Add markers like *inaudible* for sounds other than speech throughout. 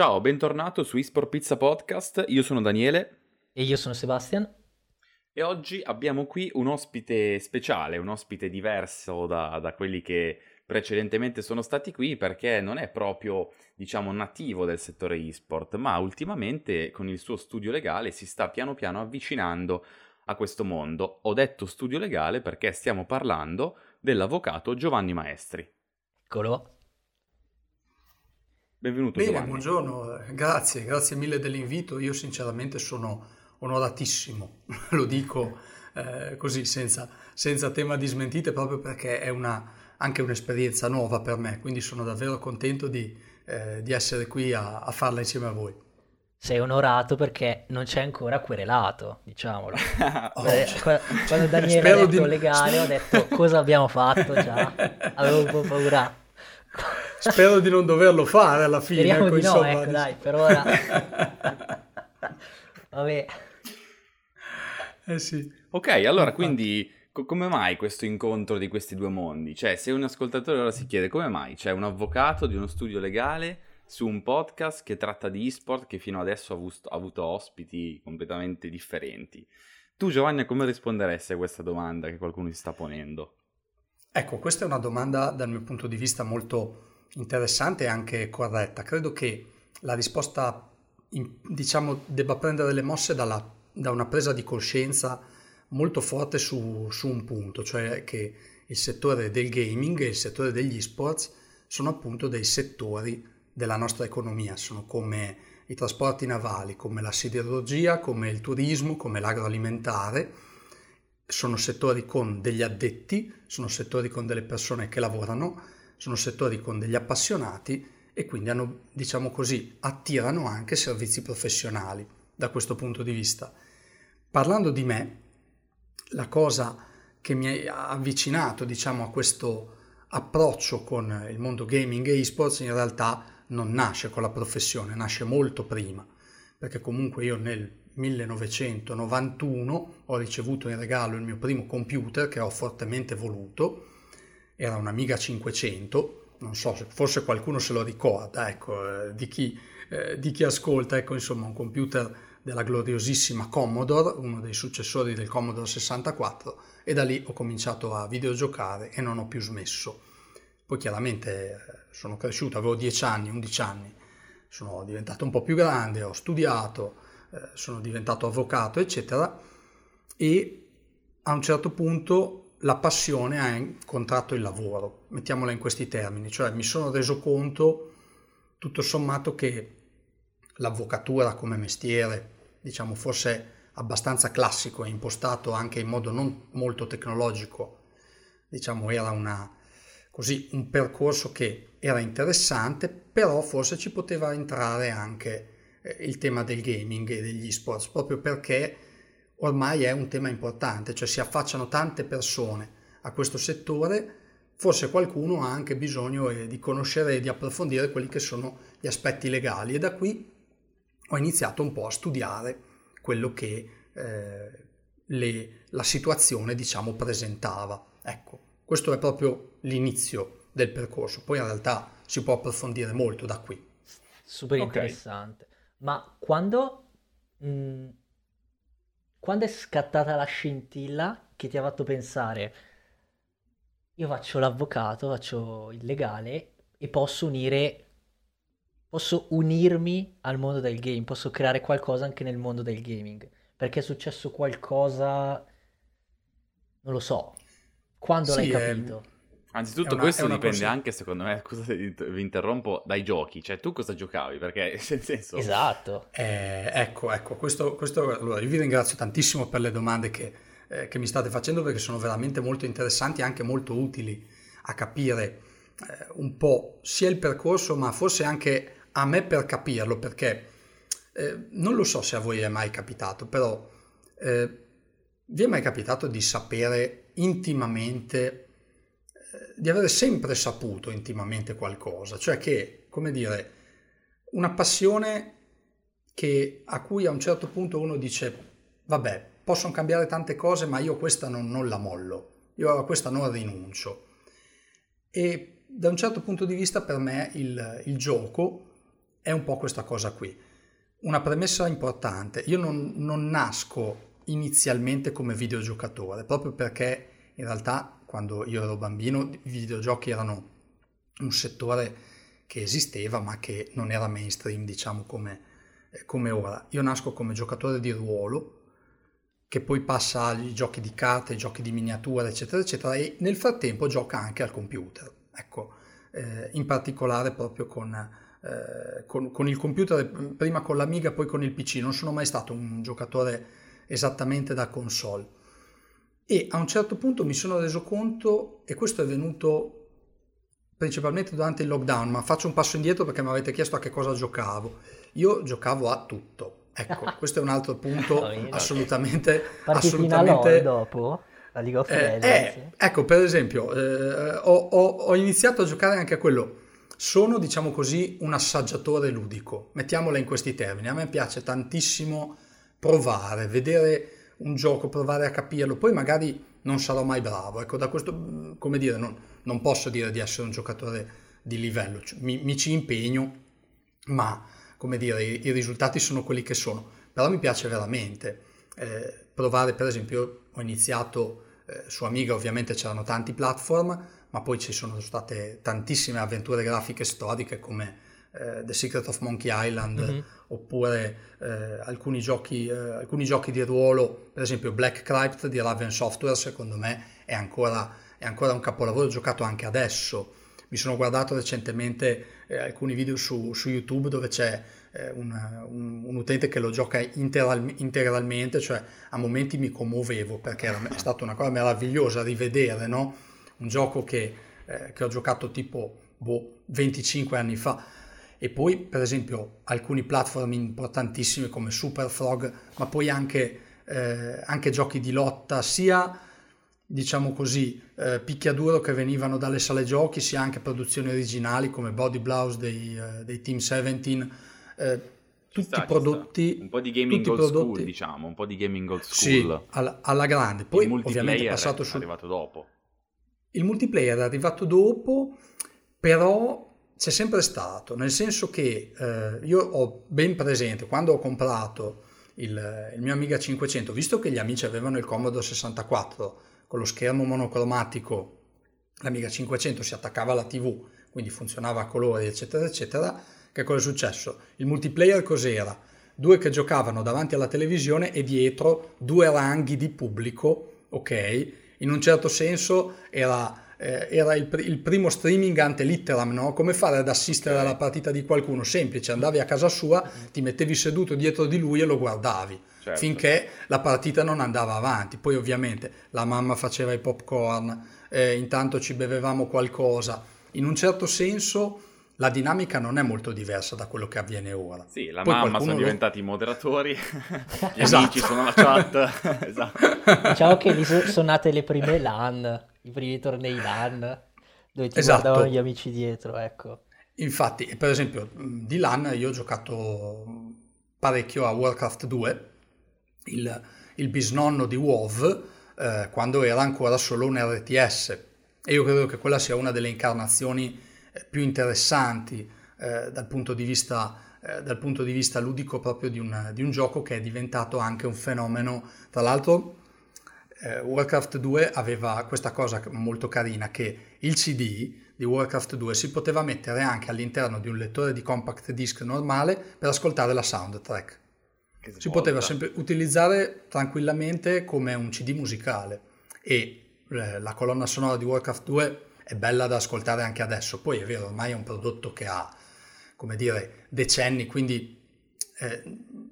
Ciao, bentornato su eSport Pizza Podcast. Io sono Daniele. E io sono Sebastian. E oggi abbiamo qui un ospite speciale, un ospite diverso da, da quelli che precedentemente sono stati qui perché non è proprio, diciamo, nativo del settore eSport, ma ultimamente con il suo studio legale si sta piano piano avvicinando a questo mondo. Ho detto studio legale perché stiamo parlando dell'avvocato Giovanni Maestri. Eccolo. Benvenuto Bene, Giovanni. buongiorno, grazie, grazie mille dell'invito. Io sinceramente sono onoratissimo, *laughs* lo dico eh, così senza, senza, tema di smentite proprio perché è una, anche un'esperienza nuova per me, quindi sono davvero contento di, eh, di essere qui a, a, farla insieme a voi. Sei onorato perché non c'è ancora querelato, diciamolo. *laughs* oh, cioè, quando Daniele ha detto di... legale ho detto cosa abbiamo fatto già, *laughs* avevo un po' paura. Spero di non doverlo fare alla fine. Speriamo ecco, di no, insomma. ecco dai, per ora. *laughs* Vabbè. Eh sì. Ok, allora quindi co- come mai questo incontro di questi due mondi? Cioè, se un ascoltatore ora si chiede come mai c'è un avvocato di uno studio legale su un podcast che tratta di e-sport che fino adesso ha avuto, ha avuto ospiti completamente differenti. Tu Giovanni come risponderesti a questa domanda che qualcuno ti sta ponendo? Ecco, questa è una domanda dal mio punto di vista molto interessante e anche corretta. Credo che la risposta, diciamo, debba prendere le mosse dalla, da una presa di coscienza molto forte su, su, un punto, cioè che il settore del gaming e il settore degli esports sono appunto dei settori della nostra economia, sono come i trasporti navali, come la siderurgia, come il turismo, come l'agroalimentare sono settori con degli addetti, sono settori con delle persone che lavorano, sono settori con degli appassionati e quindi hanno, diciamo così, attirano anche servizi professionali da questo punto di vista. Parlando di me, la cosa che mi ha avvicinato, diciamo, a questo approccio con il mondo gaming e esports in realtà non nasce con la professione, nasce molto prima, perché comunque io nel 1991 ho ricevuto in regalo il mio primo computer che ho fortemente voluto, era un Amiga 500, non so, forse qualcuno se lo ricorda, ecco, eh, di, chi, eh, di chi ascolta, ecco insomma un computer della gloriosissima Commodore, uno dei successori del Commodore 64 e da lì ho cominciato a videogiocare e non ho più smesso. Poi chiaramente eh, sono cresciuto, avevo 10 anni, 11 anni, sono diventato un po' più grande, ho studiato, eh, sono diventato avvocato, eccetera, e a un certo punto la passione ha incontrato il lavoro, mettiamola in questi termini, cioè mi sono reso conto tutto sommato che l'avvocatura come mestiere, diciamo forse abbastanza classico e impostato anche in modo non molto tecnologico, diciamo era una, così, un percorso che era interessante, però forse ci poteva entrare anche eh, il tema del gaming e degli sports, proprio perché ormai è un tema importante, cioè si affacciano tante persone a questo settore, forse qualcuno ha anche bisogno eh, di conoscere e di approfondire quelli che sono gli aspetti legali e da qui ho iniziato un po' a studiare quello che eh, le, la situazione diciamo presentava. Ecco, questo è proprio l'inizio del percorso, poi in realtà si può approfondire molto da qui. Super interessante. Okay. Ma quando, mh, mm, quando è scattata la scintilla che ti ha fatto pensare, io faccio l'avvocato, faccio il legale e posso unire, posso unirmi al mondo del game, posso creare qualcosa anche nel mondo del gaming, perché è successo qualcosa, non lo so, quando sì, l'hai capito? Anzitutto una, questo dipende cosa... anche, secondo me, *laughs* scusa se vi interrompo, dai giochi. Cioè, tu cosa giocavi? Perché, *laughs* nel senso... Esatto. Eh, ecco, ecco, questo, questo... Allora, io vi ringrazio tantissimo per le domande che, eh, che, mi state facendo perché sono veramente molto interessanti e anche molto utili a capire eh, un po' sia il percorso, ma forse anche a me per capirlo, perché eh, non lo so se a voi è mai capitato, però eh, vi è mai capitato di sapere intimamente di avere sempre saputo intimamente qualcosa, cioè che, come dire, una passione che, a cui a un certo punto uno dice, vabbè, possono cambiare tante cose, ma io questa non, non la mollo, io a questa non rinuncio. E da un certo punto di vista per me il, il gioco è un po' questa cosa qui. Una premessa importante, io non, non nasco inizialmente come videogiocatore, proprio perché in realtà quando io ero bambino i videogiochi erano un settore che esisteva ma che non era mainstream diciamo come, eh, come ora. Io nasco come giocatore di ruolo che poi passa agli giochi di carte, ai giochi di miniatura eccetera eccetera e nel frattempo gioca anche al computer. Ecco, eh, in particolare proprio con, eh, con, con il computer, prima con l'Amiga poi con il PC, non sono mai stato un giocatore esattamente da console. E a un certo punto mi sono reso conto, e questo è venuto principalmente durante il lockdown, ma faccio un passo indietro perché mi avete chiesto a che cosa giocavo. Io giocavo a tutto. Ecco, *laughs* questo è un altro punto assolutamente... assolutamente dopo? La League of Legends? Eh, eh, ecco, per esempio, eh, ho, ho, ho iniziato a giocare anche a quello. Sono, diciamo così, un assaggiatore ludico. Mettiamola in questi termini. A me piace tantissimo provare, vedere un gioco, provare a capirlo, poi magari non sarò mai bravo. Ecco, da questo, come dire, non, non posso dire di essere un giocatore di livello, cioè, mi, mi, ci impegno, ma come dire, i, i, risultati sono quelli che sono. Però mi piace veramente eh, provare, per esempio, ho iniziato eh, su Amiga, ovviamente c'erano tanti platform, ma poi ci sono state tantissime avventure grafiche storiche come eh, The Secret of Monkey Island mm-hmm. oppure eh, alcuni, giochi, eh, alcuni, giochi, di ruolo, per esempio Black Crypt di Raven Software, secondo me è ancora, è ancora un capolavoro giocato anche adesso. Mi sono guardato recentemente eh, alcuni video su, su, YouTube dove c'è eh, un, un, un, utente che lo gioca interal, integralmente, cioè a momenti mi commuovevo perché era, è stata una cosa meravigliosa rivedere no? un gioco che, eh, che ho giocato tipo boh, 25 anni fa e poi per esempio alcuni platform importantissimi come Super Frog, ma poi anche, eh, anche giochi di lotta, sia diciamo così eh, picchiaduro che venivano dalle sale giochi, sia anche produzioni originali come Body Blows dei, uh, dei Team 17. Eh, tutti sta, prodotti un po' di gaming old prodotti, school diciamo un po' di gaming old school. sì, alla, alla grande. Poi ovviamente è passato su... arrivato dopo. Il multiplayer è arrivato dopo però c'è sempre stato, nel senso che eh, io ho ben presente quando ho comprato il, il, mio Amiga 500, visto che gli amici avevano il Commodore 64 con lo schermo monocromatico, l'Amiga 500 si attaccava alla TV, quindi funzionava a colori, eccetera, eccetera, che cosa è successo? Il multiplayer cos'era? Due che giocavano davanti alla televisione e dietro due ranghi di pubblico, ok? In un certo senso era eh, era il, il, primo streaming ante litteram, no? come fare ad assistere alla partita di qualcuno? Semplice, andavi a casa sua, ti mettevi seduto dietro di lui e lo guardavi. Certo. finché la partita non andava avanti. Poi ovviamente la mamma faceva i popcorn, eh, intanto ci bevevamo qualcosa. In un certo senso la dinamica non è molto diversa da quello che avviene ora. Sì, la Poi mamma sono lo... diventati i moderatori, *laughs* gli esatto. amici sono la chat. *laughs* esatto. Diciamo che lì sono nate le prime LAN i primi tornei LAN dove ti esatto. guardavano gli amici dietro, ecco. Infatti, per esempio, di LAN io ho giocato parecchio a Warcraft 2, il, il bisnonno di WoW, eh, quando era ancora solo un RTS. E io credo che quella sia una delle incarnazioni eh, più interessanti eh, dal, punto vista, eh, dal, punto di vista, ludico proprio di un, di un gioco che è diventato anche un fenomeno, tra l'altro eh, Warcraft 2 aveva questa cosa molto carina che il CD di Warcraft 2 si poteva mettere anche all'interno di un lettore di compact disc normale per ascoltare la soundtrack. Si poteva sempre utilizzare tranquillamente come un CD musicale e eh, la colonna sonora di Warcraft 2 è bella da ascoltare anche adesso. Poi è vero, ormai è un prodotto che ha, come dire, decenni, quindi eh,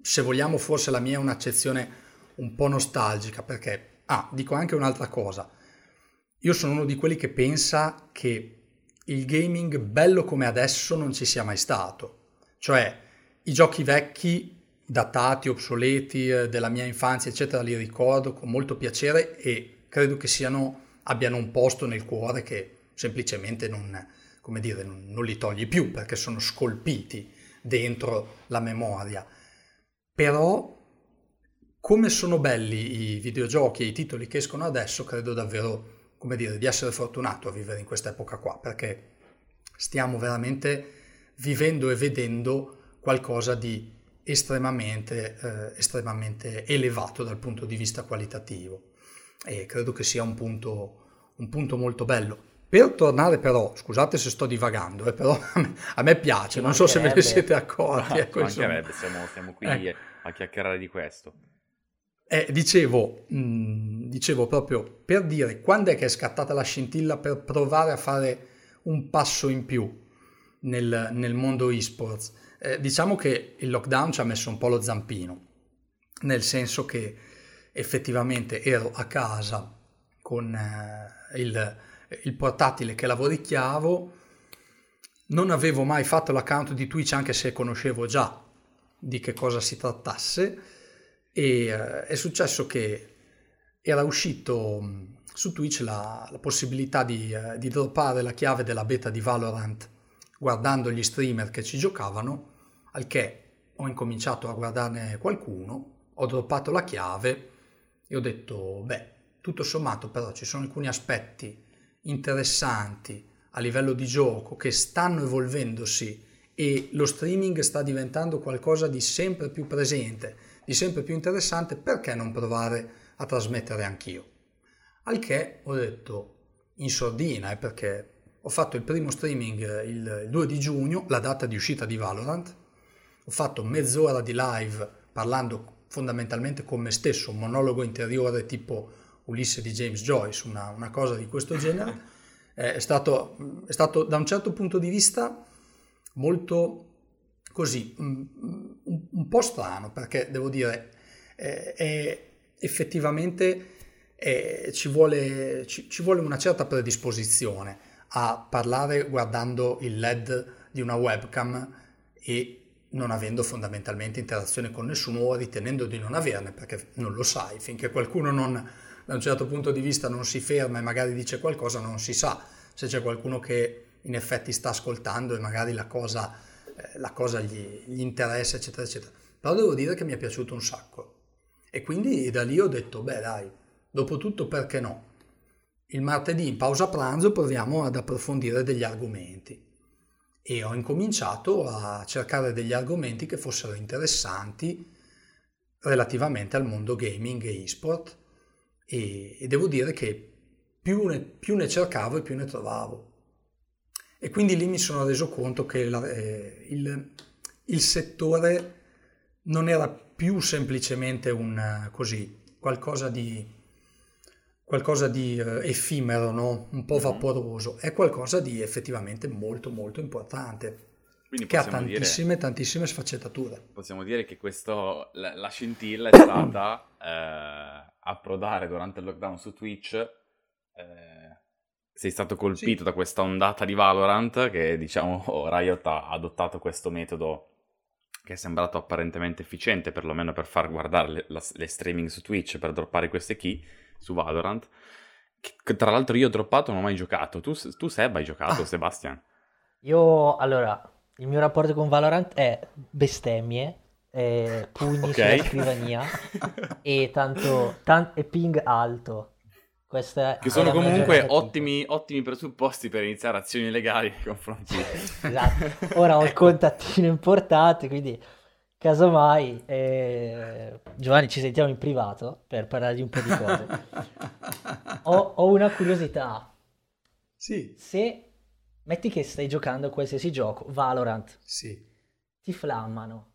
se vogliamo forse la mia è un'accezione un po' nostalgica perché Ah, dico anche un'altra cosa. Io sono uno di quelli che pensa che il gaming bello come adesso non ci sia mai stato. Cioè, i giochi vecchi, datati, obsoleti, eh, della mia infanzia, eccetera, li ricordo con molto piacere e credo che siano, abbiano un posto nel cuore che semplicemente non, come dire, non, non li togli più perché sono scolpiti dentro la memoria. Però come sono belli i videogiochi e i titoli che escono adesso, credo davvero, come dire, di essere fortunato a vivere in questa epoca qua, perché stiamo veramente vivendo e vedendo qualcosa di estremamente, eh, estremamente elevato dal punto di vista qualitativo e credo che sia un punto, un punto molto bello. Per tornare però, scusate se sto divagando, eh, però *laughs* a me, piace, non so se ve ne siete accorti. *laughs* Ecco, siamo, siamo, qui eh. a chiacchierare di questo. Eh, dicevo, mh, dicevo proprio per dire quando è che è scattata la scintilla per provare a fare un passo in più nel, nel mondo esports. Eh, diciamo che il lockdown ci ha messo un po' lo zampino, nel senso che effettivamente ero a casa con eh, il, il portatile che lavoricchiavo, non avevo mai fatto l'account di Twitch anche se conoscevo già di che cosa si trattasse e eh, è successo che era uscito mm, su Twitch la, la possibilità di, eh, di droppare la chiave della beta di Valorant guardando gli streamer che ci giocavano, al che ho incominciato a guardarne qualcuno, ho droppato la chiave e ho detto, beh, tutto sommato però ci sono alcuni aspetti interessanti a livello di gioco che stanno evolvendosi e lo streaming sta diventando qualcosa di sempre più presente, di sempre più interessante, perché non provare a trasmettere anch'io? Al che ho detto in sordina, eh, perché ho fatto il primo streaming eh, il 2 di giugno, la data di uscita di Valorant, ho fatto mezz'ora di live parlando fondamentalmente con me stesso, un monologo interiore tipo Ulisse di James Joyce, una, una cosa di questo genere. *laughs* È stato, è stato da un certo punto di vista molto così, un, un po' strano, perché devo dire, è, è effettivamente è, ci, vuole, ci, ci vuole una certa predisposizione a parlare guardando il LED di una webcam e non avendo fondamentalmente interazione con nessuno o ritenendo di non averne perché non lo sai, finché qualcuno non, da un certo punto di vista non si ferma e magari dice qualcosa non si sa se c'è qualcuno che in effetti sta ascoltando e magari la cosa, eh, la cosa gli, gli interessa eccetera eccetera. Però devo dire che mi è piaciuto un sacco e quindi da lì ho detto beh dai, dopo tutto perché no? Il martedì in pausa pranzo proviamo ad approfondire degli argomenti e ho incominciato a cercare degli argomenti che fossero interessanti relativamente al mondo gaming e e-sport e, e devo dire che più ne, più ne, cercavo e più ne trovavo. E quindi lì mi sono reso conto che la, eh, il, il, settore non era più semplicemente un così, qualcosa di qualcosa di eh, effimero, no? un po' mhm. vaporoso, è qualcosa di effettivamente molto molto importante. Quindi che ha tantissime, dire, tantissime sfaccettature. Possiamo dire che questo, la, la scintilla è stata eh, approdare durante il lockdown su Twitch. Sei stato colpito sì. da questa ondata di Valorant che, diciamo, *laughs* Riot ha adottato questo metodo che è sembrato apparentemente efficiente, perlomeno per far guardare le, la, le streaming su Twitch, per droppare queste key su Valorant. Che, tra l'altro io ho droppato, non ho mai giocato. Tu, tu Seb hai giocato, ah. Sebastian? Io, allora, il mio rapporto con Valorant è bestemmie, eh, pugni okay. sulla scrivania *laughs* e tanto, tan- e ping alto. Questa che sono comunque ottimi, ottimi, presupposti per iniziare azioni legali nei confronti. *laughs* esatto. Ora ho il *laughs* contattino importato, quindi Casomai, eh, Giovanni, ci sentiamo in privato per parlare di un po' di cose. *laughs* ho, ho, una curiosità. Sì. Se metti che stai giocando a qualsiasi gioco, Valorant, sì. ti flammano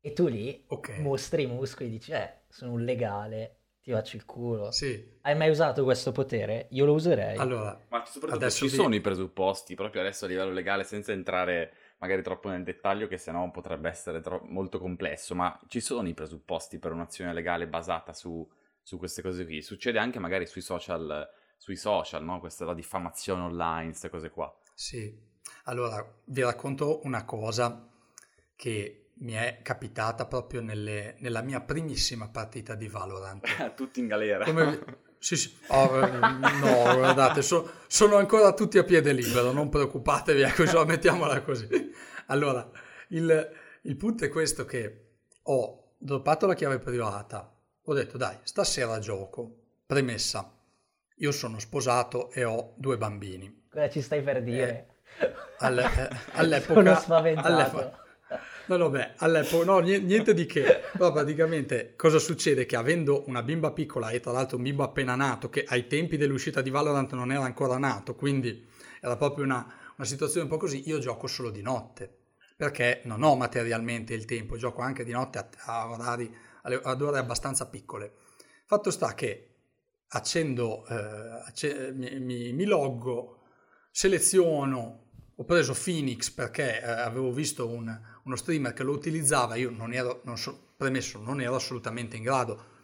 e tu lì okay. mostri i muscoli e dici, eh, sono un legale, ti faccio il culo. Sì. Hai mai usato questo potere? Io lo userei. Allora, ma soprattutto ci vi... sono i presupposti, proprio adesso a livello legale, senza entrare magari troppo nel dettaglio, che sennò potrebbe essere tro- molto complesso, ma ci sono i presupposti per un'azione legale basata su, su queste cose qui. Succede anche magari sui social, sui social no? Questa la diffamazione online, queste cose qua. Sì, allora vi racconto una cosa che mi è capitata proprio nelle, nella mia primissima partita di Valorant. *laughs* Tutti in galera. Come... *laughs* Sì, sì. Oh, no, guardate, so, sono ancora tutti a piede libero, non preoccupatevi, ecco, mettiamola così. Allora, il, il punto è questo che ho droppato la chiave privata, ho detto dai, stasera gioco. Premessa, io sono sposato e ho due bambini. Cosa ci stai per dire? Eh, alle, eh, *laughs* all'epoca, sono spaventato. All'epoca, No, no, beh, all'epoca, no, niente di che. Però praticamente cosa succede? Che avendo una bimba piccola e tra l'altro un bimbo appena nato, che ai tempi dell'uscita di Valorant non era ancora nato, quindi era proprio una, una situazione un po' così, io gioco solo di notte, perché non ho materialmente il tempo, gioco anche di notte a, a orari, ad ore abbastanza piccole. Fatto sta che accendo, eh, acc- mi, mi, mi loggo, seleziono ho preso Phoenix perché eh, avevo visto un, uno streamer che lo utilizzava, io non ero, non so, premesso, non ero assolutamente in grado,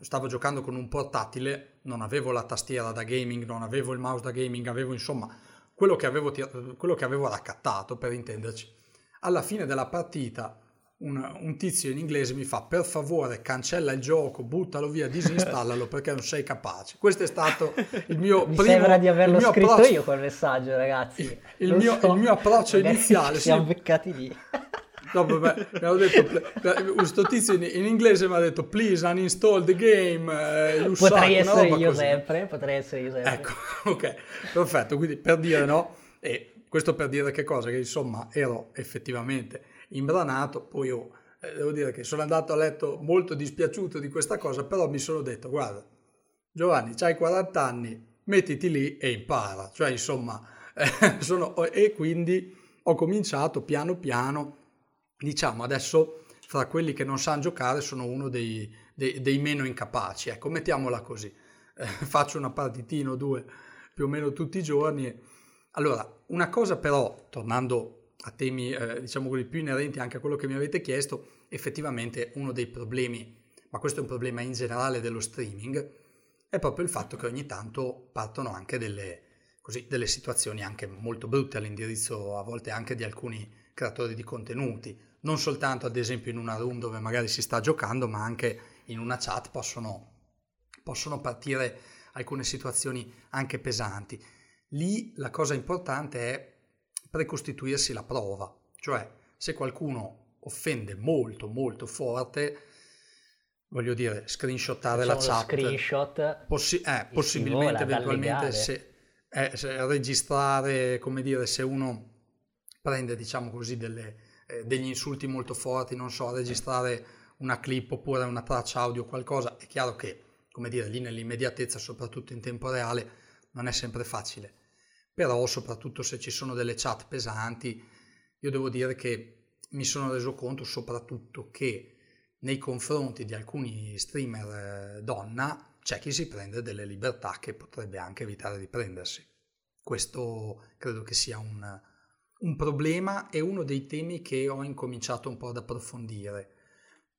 stavo giocando con un portatile, non avevo la tastiera da gaming, non avevo il mouse da gaming, avevo insomma quello che avevo, quello che avevo raccattato per intenderci. Alla fine della partita un, un, tizio in inglese mi fa per favore cancella il gioco, buttalo via, disinstallalo *laughs* perché non sei capace. Questo è stato il mio mi primo... sembra di averlo scritto approccio, io quel messaggio ragazzi. Il, il, mio, so, il mio, approccio iniziale... Ci siamo sì. beccati lì. *laughs* Dopo beh, mi hanno detto, questo tizio in, in, inglese mi ha detto please uninstall the game. Eh, potrei sacco, essere io così. sempre, potrei essere io sempre. Ecco, *laughs* ok, perfetto. Quindi per dire no, e questo per dire che cosa? Che insomma ero effettivamente imbranato, poi io eh, devo dire che sono andato a letto molto dispiaciuto di questa cosa, però mi sono detto, guarda, Giovanni, hai 40 anni, mettiti lì e impara. Cioè, insomma, *laughs* eh, sono, e quindi ho cominciato piano piano, diciamo, adesso fra quelli che non sanno giocare sono uno dei, dei, dei meno incapaci, ecco, mettiamola così. Eh, *laughs* faccio una partitina o due più o meno tutti i giorni. Allora, una cosa però, tornando a temi, eh, diciamo quelli più inerenti anche a quello che mi avete chiesto, effettivamente uno dei problemi, ma questo è un problema in generale dello streaming, è proprio il fatto che ogni tanto partono anche delle, così, delle situazioni anche molto brutte all'indirizzo a volte anche di alcuni creatori di contenuti, non soltanto ad esempio in una room dove magari si sta giocando, ma anche in una chat possono, possono partire alcune situazioni anche pesanti. Lì la cosa importante è precostituirsi la prova, cioè se qualcuno offende molto molto forte, voglio dire, screenshottare Facciamo la chat, screenshot possi- eh, possibilmente eventualmente se, eh, se registrare, come dire, se uno prende diciamo così delle, eh, degli insulti molto forti, non so, registrare una clip oppure una traccia audio o qualcosa, è chiaro che, come dire, lì nell'immediatezza, soprattutto in tempo reale, non è sempre facile però soprattutto se ci sono delle chat pesanti, io devo dire che mi sono reso conto soprattutto che nei confronti di alcuni streamer eh, donna c'è chi si prende delle libertà che potrebbe anche evitare di prendersi. Questo credo che sia un, un problema e uno dei temi che ho incominciato un po' ad approfondire,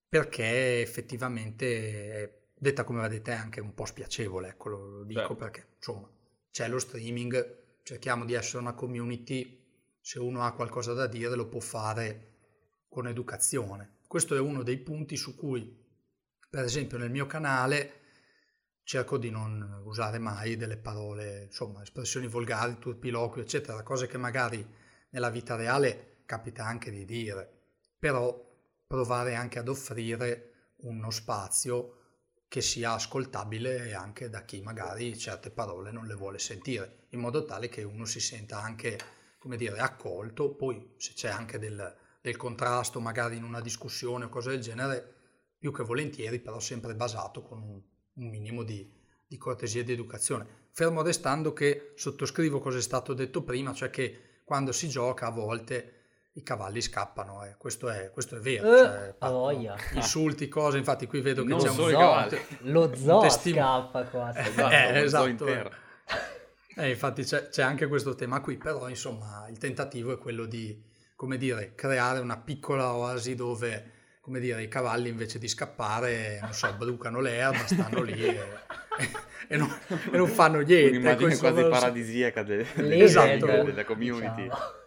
perché effettivamente, detta come vedete, è anche un po' spiacevole, ecco, lo dico certo. perché insomma c'è lo streaming, cerchiamo di essere una community, se uno ha qualcosa da dire lo può fare con educazione. Questo è uno dei punti su cui, per esempio nel mio canale, cerco di non usare mai delle parole, insomma, espressioni volgari, turpiloquio, eccetera, cose che magari nella vita reale capita anche di dire, però provare anche ad offrire uno spazio che sia ascoltabile anche da chi magari certe parole non le vuole sentire, in modo tale che uno si senta anche, come dire, accolto, poi se c'è anche del, del contrasto magari in una discussione o cose del genere, più che volentieri, però sempre basato con un, un minimo di, di cortesia e di educazione. Fermo restando che sottoscrivo cosa è stato detto prima, cioè che quando si gioca a volte i cavalli scappano, eh. questo, è, questo, è, vero. Uh, cioè, voglia. Insulti, cose, infatti qui vedo che non c'è un, zoo, lo zoo testim- scappa qua. Esatto, eh, esatto. Eh, infatti c'è, c'è, anche questo tema qui, però insomma il tentativo è quello di, come dire, creare una piccola oasi dove, come dire, i cavalli invece di scappare, non so, brucano l'erba, stanno lì e, e, non, e non, fanno niente. Un'immagine quasi paradisiaca de, esatto. della community. Diciamo.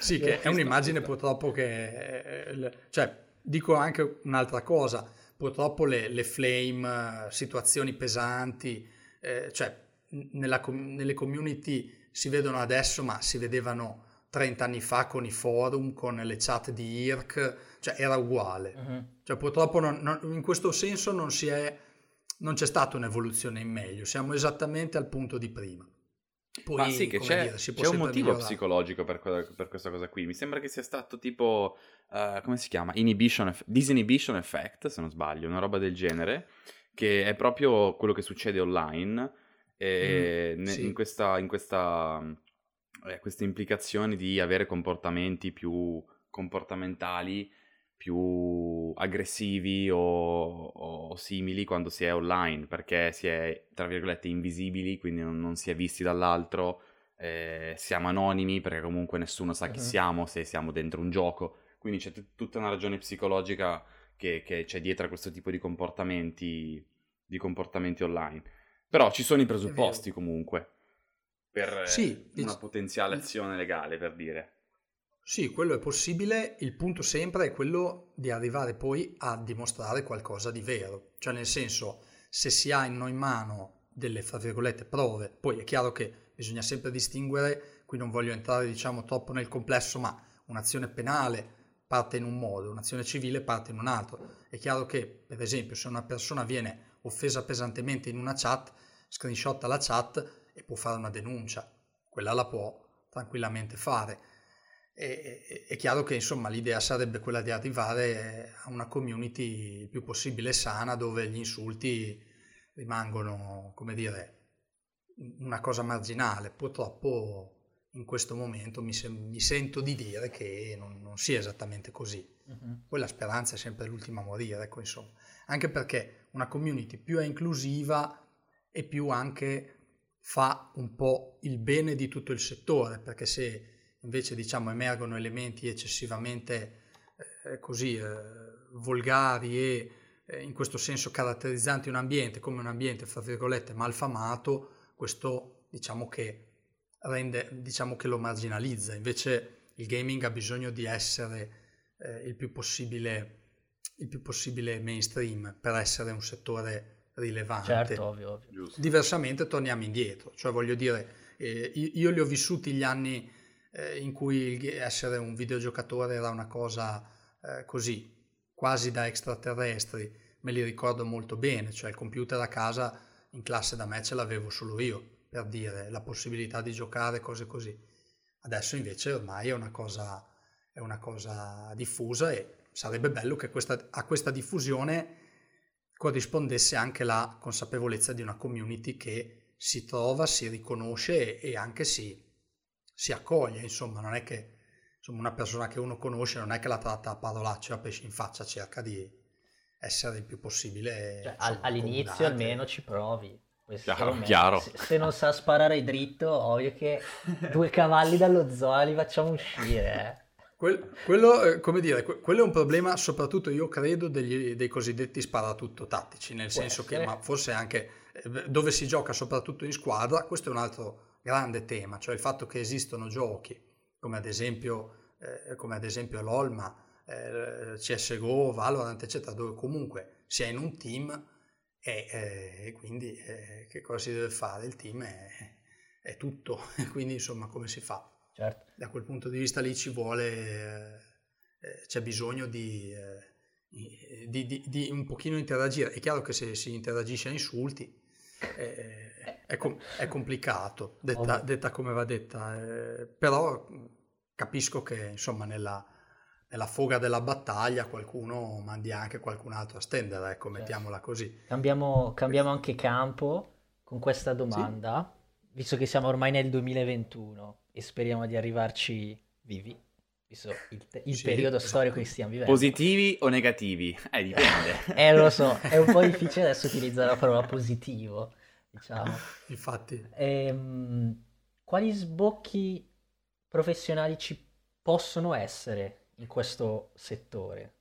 Sì, che è un'immagine purtroppo che... Eh, cioè, dico anche un'altra cosa, purtroppo le, le flame, situazioni pesanti, eh, cioè nella, nelle community si vedono adesso, ma si vedevano 30 anni fa con i forum, con le chat di IRC, cioè era uguale. Uh-huh. Cioè purtroppo non, non, in questo senso non, è, non c'è stata un'evoluzione in meglio, siamo esattamente al punto di prima. Poi, Ma sì, che c'è, dire, c'è un motivo migliorare. psicologico per, per, questa cosa qui. Mi sembra che sia stato tipo, uh, come si chiama? Inhibition, disinhibition effect, se non sbaglio, una roba del genere, che è proprio quello che succede online. E mm, ne, sì. in, questa, in questa, eh, queste implicazioni di avere comportamenti più comportamentali più aggressivi o, o, simili quando si è online, perché si è, tra virgolette, invisibili, quindi non, non si è visti dall'altro, eh, siamo anonimi perché comunque nessuno sa chi uh-huh. siamo se siamo dentro un gioco, quindi c'è t- tutta una ragione psicologica che, che, c'è dietro a questo tipo di comportamenti, di comportamenti online. Però ci sono i presupposti comunque per sì, una potenziale azione legale, per dire. Sì, quello è possibile, il punto sempre è quello di arrivare poi a dimostrare qualcosa di vero, cioè nel senso se si hanno in mano delle, fra virgolette, prove, poi è chiaro che bisogna sempre distinguere, qui non voglio entrare diciamo troppo nel complesso, ma un'azione penale parte in un modo, un'azione civile parte in un altro. È chiaro che, per esempio, se una persona viene offesa pesantemente in una chat, screenshotta la chat e può fare una denuncia, quella la può tranquillamente fare e, è chiaro che insomma l'idea sarebbe quella di arrivare a una community il più possibile sana dove gli insulti rimangono, come dire, una cosa marginale. Purtroppo in questo momento mi, se- mi sento di dire che non, non sia esattamente così. Uh-huh. Poi la speranza è sempre l'ultima a morire, ecco insomma. Anche perché una community più è inclusiva e più anche fa un po' il bene di tutto il settore, perché se invece diciamo emergono elementi eccessivamente eh, così eh, volgari e eh, in questo senso caratterizzanti un ambiente come un ambiente fra virgolette malfamato, questo diciamo che rende diciamo che lo marginalizza, invece il gaming ha bisogno di essere eh, il più possibile il più possibile mainstream per essere un settore rilevante. Certo, ovvio, ovvio. Diversamente torniamo indietro, cioè voglio dire, eh, io li ho vissuti gli anni eh, in cui essere un videogiocatore era una cosa eh, così, quasi da extraterrestri, me li ricordo molto bene, cioè il computer a casa in classe da me ce l'avevo solo io, per dire, la possibilità di giocare, cose così. Adesso invece ormai è una cosa, è una cosa diffusa e sarebbe bello che questa, a questa diffusione corrispondesse anche la consapevolezza di una community che si trova, si riconosce e, e anche si, si accoglie, insomma, non è che insomma, una persona che uno conosce non è che la tratta a parolacce a pesce in faccia, cerca di essere il più possibile. Cioè, insomma, all'inizio comunale. almeno ci provi. Chiaro, chiaro. Se, se, non sa sparare dritto, ovvio che due cavalli dallo zoo li facciamo uscire. Eh. Quel, quello, eh, come dire, quello è un problema soprattutto io credo degli, dei cosiddetti sparatutto tattici, nel Può senso essere. che, ma forse anche eh, dove si gioca soprattutto in squadra, questo è un altro grande tema, cioè il fatto che esistono giochi come ad esempio, eh, come ad esempio l'Olma, eh, CSGO, Valorant, eccetera, dove comunque si è in un team e, eh, e quindi eh, che cosa si deve fare? Il team è, è tutto, *laughs* quindi insomma come si fa? Certo. Da quel punto di vista lì ci vuole, eh, c'è bisogno di, di, di, di, un pochino interagire. È chiaro che se si interagisce a insulti è, com- è complicato, detta, detta, come va detta, eh, però capisco che insomma nella, nella, foga della battaglia qualcuno mandi anche qualcun altro a stendere, ecco, certo. mettiamola così. Cambiamo, cambiamo, anche campo con questa domanda, sì? visto che siamo ormai nel 2021 e speriamo di arrivarci vivi. Visto il, te- il sì, periodo storico che stiamo vivendo. Positivi o negativi? Eh, dipende. *laughs* eh, lo so, è un po' difficile adesso utilizzare la parola positivo diciamo. *laughs* Infatti. Ehm, quali sbocchi professionali ci possono essere in questo settore?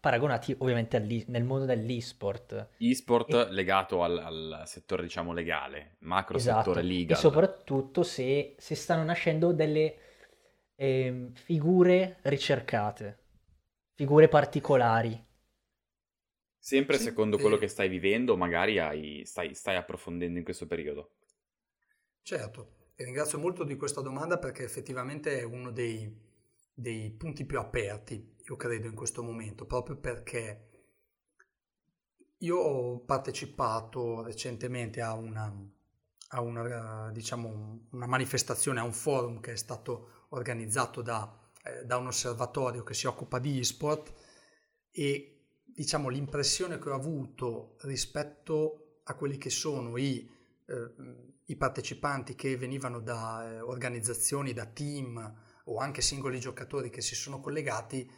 paragonati ovviamente nel mondo dell'e-sport. E-sport e... legato al, al, settore, diciamo, legale, macro esatto. settore legal. E soprattutto se, se stanno nascendo delle eh, figure ricercate, figure particolari Sempre sì, secondo quello che stai vivendo, magari hai, stai, stai, approfondendo in questo periodo. Certo, e ringrazio molto di questa domanda perché effettivamente è uno dei, dei punti più aperti, io credo, in questo momento, proprio perché io ho partecipato recentemente a una, a una, diciamo, una manifestazione, a un forum che è stato organizzato da, eh, da un osservatorio che si occupa di e-sport e diciamo l'impressione che ho avuto rispetto a quelli che sono i, eh, i partecipanti che venivano da eh, organizzazioni, da team o anche singoli giocatori che si sono collegati,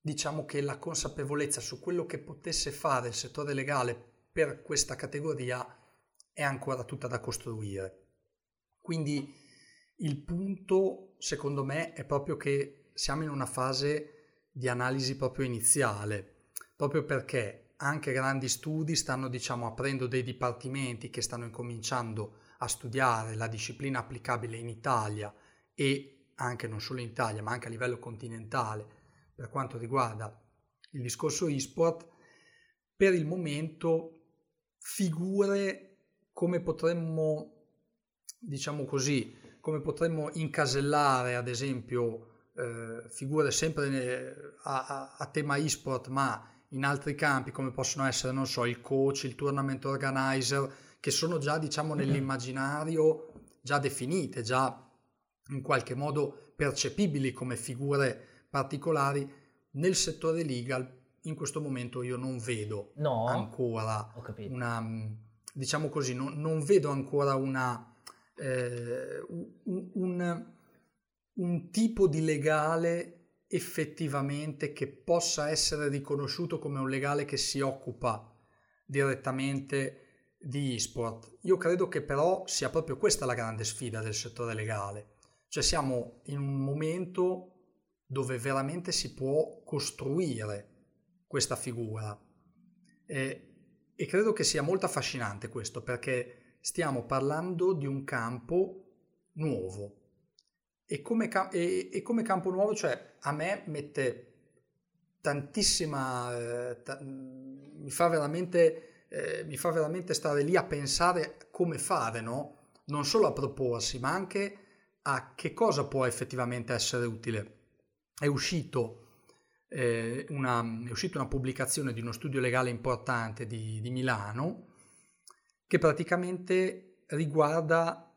diciamo che la consapevolezza su quello che potesse fare il settore legale per questa categoria è ancora tutta da costruire. Quindi il punto, secondo me, è proprio che siamo in una fase di analisi proprio iniziale, proprio perché anche grandi studi stanno, diciamo, aprendo dei dipartimenti che stanno incominciando a studiare la disciplina applicabile in Italia e anche non solo in Italia, ma anche a livello continentale per quanto riguarda il discorso e-sport, per il momento figure come potremmo, diciamo così, come potremmo incasellare ad esempio eh, figure sempre a, a, a tema e-sport ma in altri campi come possono essere, non so, il coach, il tournament organizer, che sono già diciamo nell'immaginario già definite, già in qualche modo percepibili come figure particolari. Nel settore legal in questo momento io non vedo no, ancora una diciamo così non, non vedo ancora una eh, un, un, tipo di legale effettivamente che possa essere riconosciuto come un legale che si occupa direttamente di e-sport. Io credo che però sia proprio questa la grande sfida del settore legale. Cioè siamo in un momento dove veramente si può costruire questa figura. E, e credo che sia molto affascinante questo perché stiamo parlando di un campo nuovo. E come, e, e come campo nuovo, cioè a me mette tantissima... Eh, t- mi, fa veramente, eh, mi fa veramente stare lì a pensare come fare, no? Non solo a proporsi, ma anche a che cosa può effettivamente essere utile è, uscito, eh, una, è uscita una pubblicazione di uno studio legale importante di, di Milano che praticamente riguarda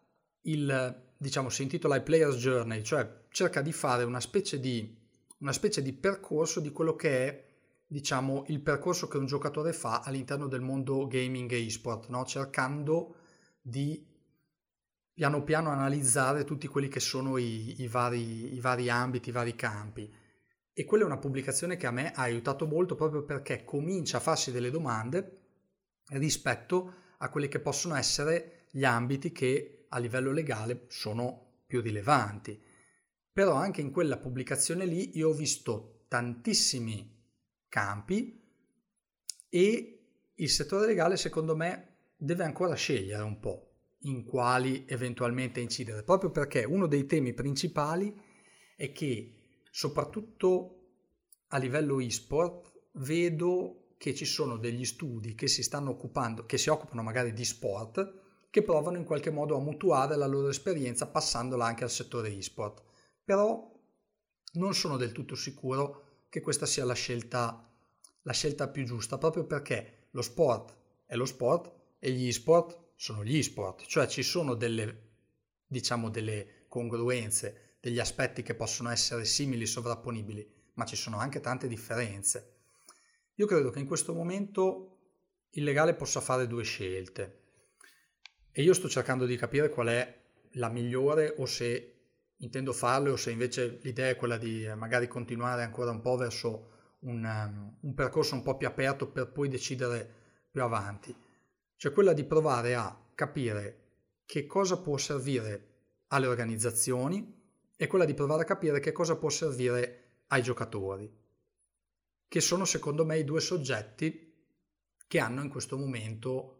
il, diciamo, si intitola I Player's Journey, cioè cerca di fare una specie di, una specie di percorso di quello che è diciamo, il percorso che un giocatore fa all'interno del mondo gaming e esport, no? cercando di piano piano analizzare tutti quelli che sono i, i, vari, i vari ambiti, i vari campi. E quella è una pubblicazione che a me ha aiutato molto proprio perché comincia a farsi delle domande rispetto a quelli che possono essere gli ambiti che a livello legale sono più rilevanti. Però anche in quella pubblicazione lì io ho visto tantissimi campi e il settore legale secondo me deve ancora scegliere un po' in quali eventualmente incidere, proprio perché uno dei temi principali è che soprattutto a livello e-sport vedo che ci sono degli studi che si stanno occupando, che si occupano magari di sport, che provano in qualche modo a mutuare la loro esperienza passandola anche al settore e-sport. Però non sono del tutto sicuro che questa sia la scelta, la scelta più giusta, proprio perché lo sport è lo sport e gli e-sport sono gli e-sport, cioè ci sono delle, diciamo, delle congruenze, degli aspetti che possono essere simili, sovrapponibili, ma ci sono anche tante differenze. Io credo che in questo momento il legale possa fare due scelte. E io sto cercando di capire qual è la migliore o se intendo farle o se invece l'idea è quella di eh, magari continuare ancora un po' verso un, um, un percorso un po' più aperto per poi decidere più avanti. Cioè quella di provare a capire che cosa può servire alle organizzazioni e quella di provare a capire che cosa può servire ai giocatori, che sono secondo me i due soggetti che hanno in questo momento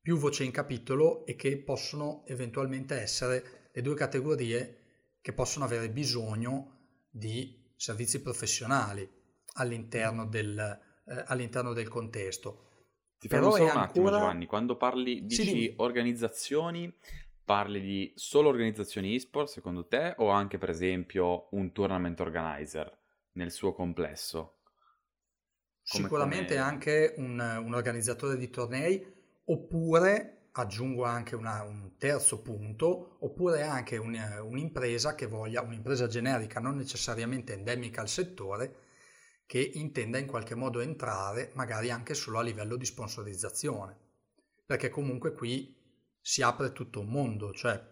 più voce in capitolo e che possono eventualmente essere le due categorie che possono avere bisogno di servizi professionali all'interno del, eh, all'interno del contesto. Ti fermo solo un ancora... attimo, Giovanni. Quando parli, dici sì, organizzazioni, parli di solo organizzazioni eSport, secondo te, o anche, per esempio, un tournament organizer nel suo complesso? Come, Sicuramente come... anche un, un, organizzatore di tornei, oppure aggiungo anche una, un terzo punto, oppure anche un, un'impresa che voglia, un'impresa generica non necessariamente endemica al settore, che intenda in qualche modo entrare magari anche solo a livello di sponsorizzazione, perché comunque qui si apre tutto un mondo, cioè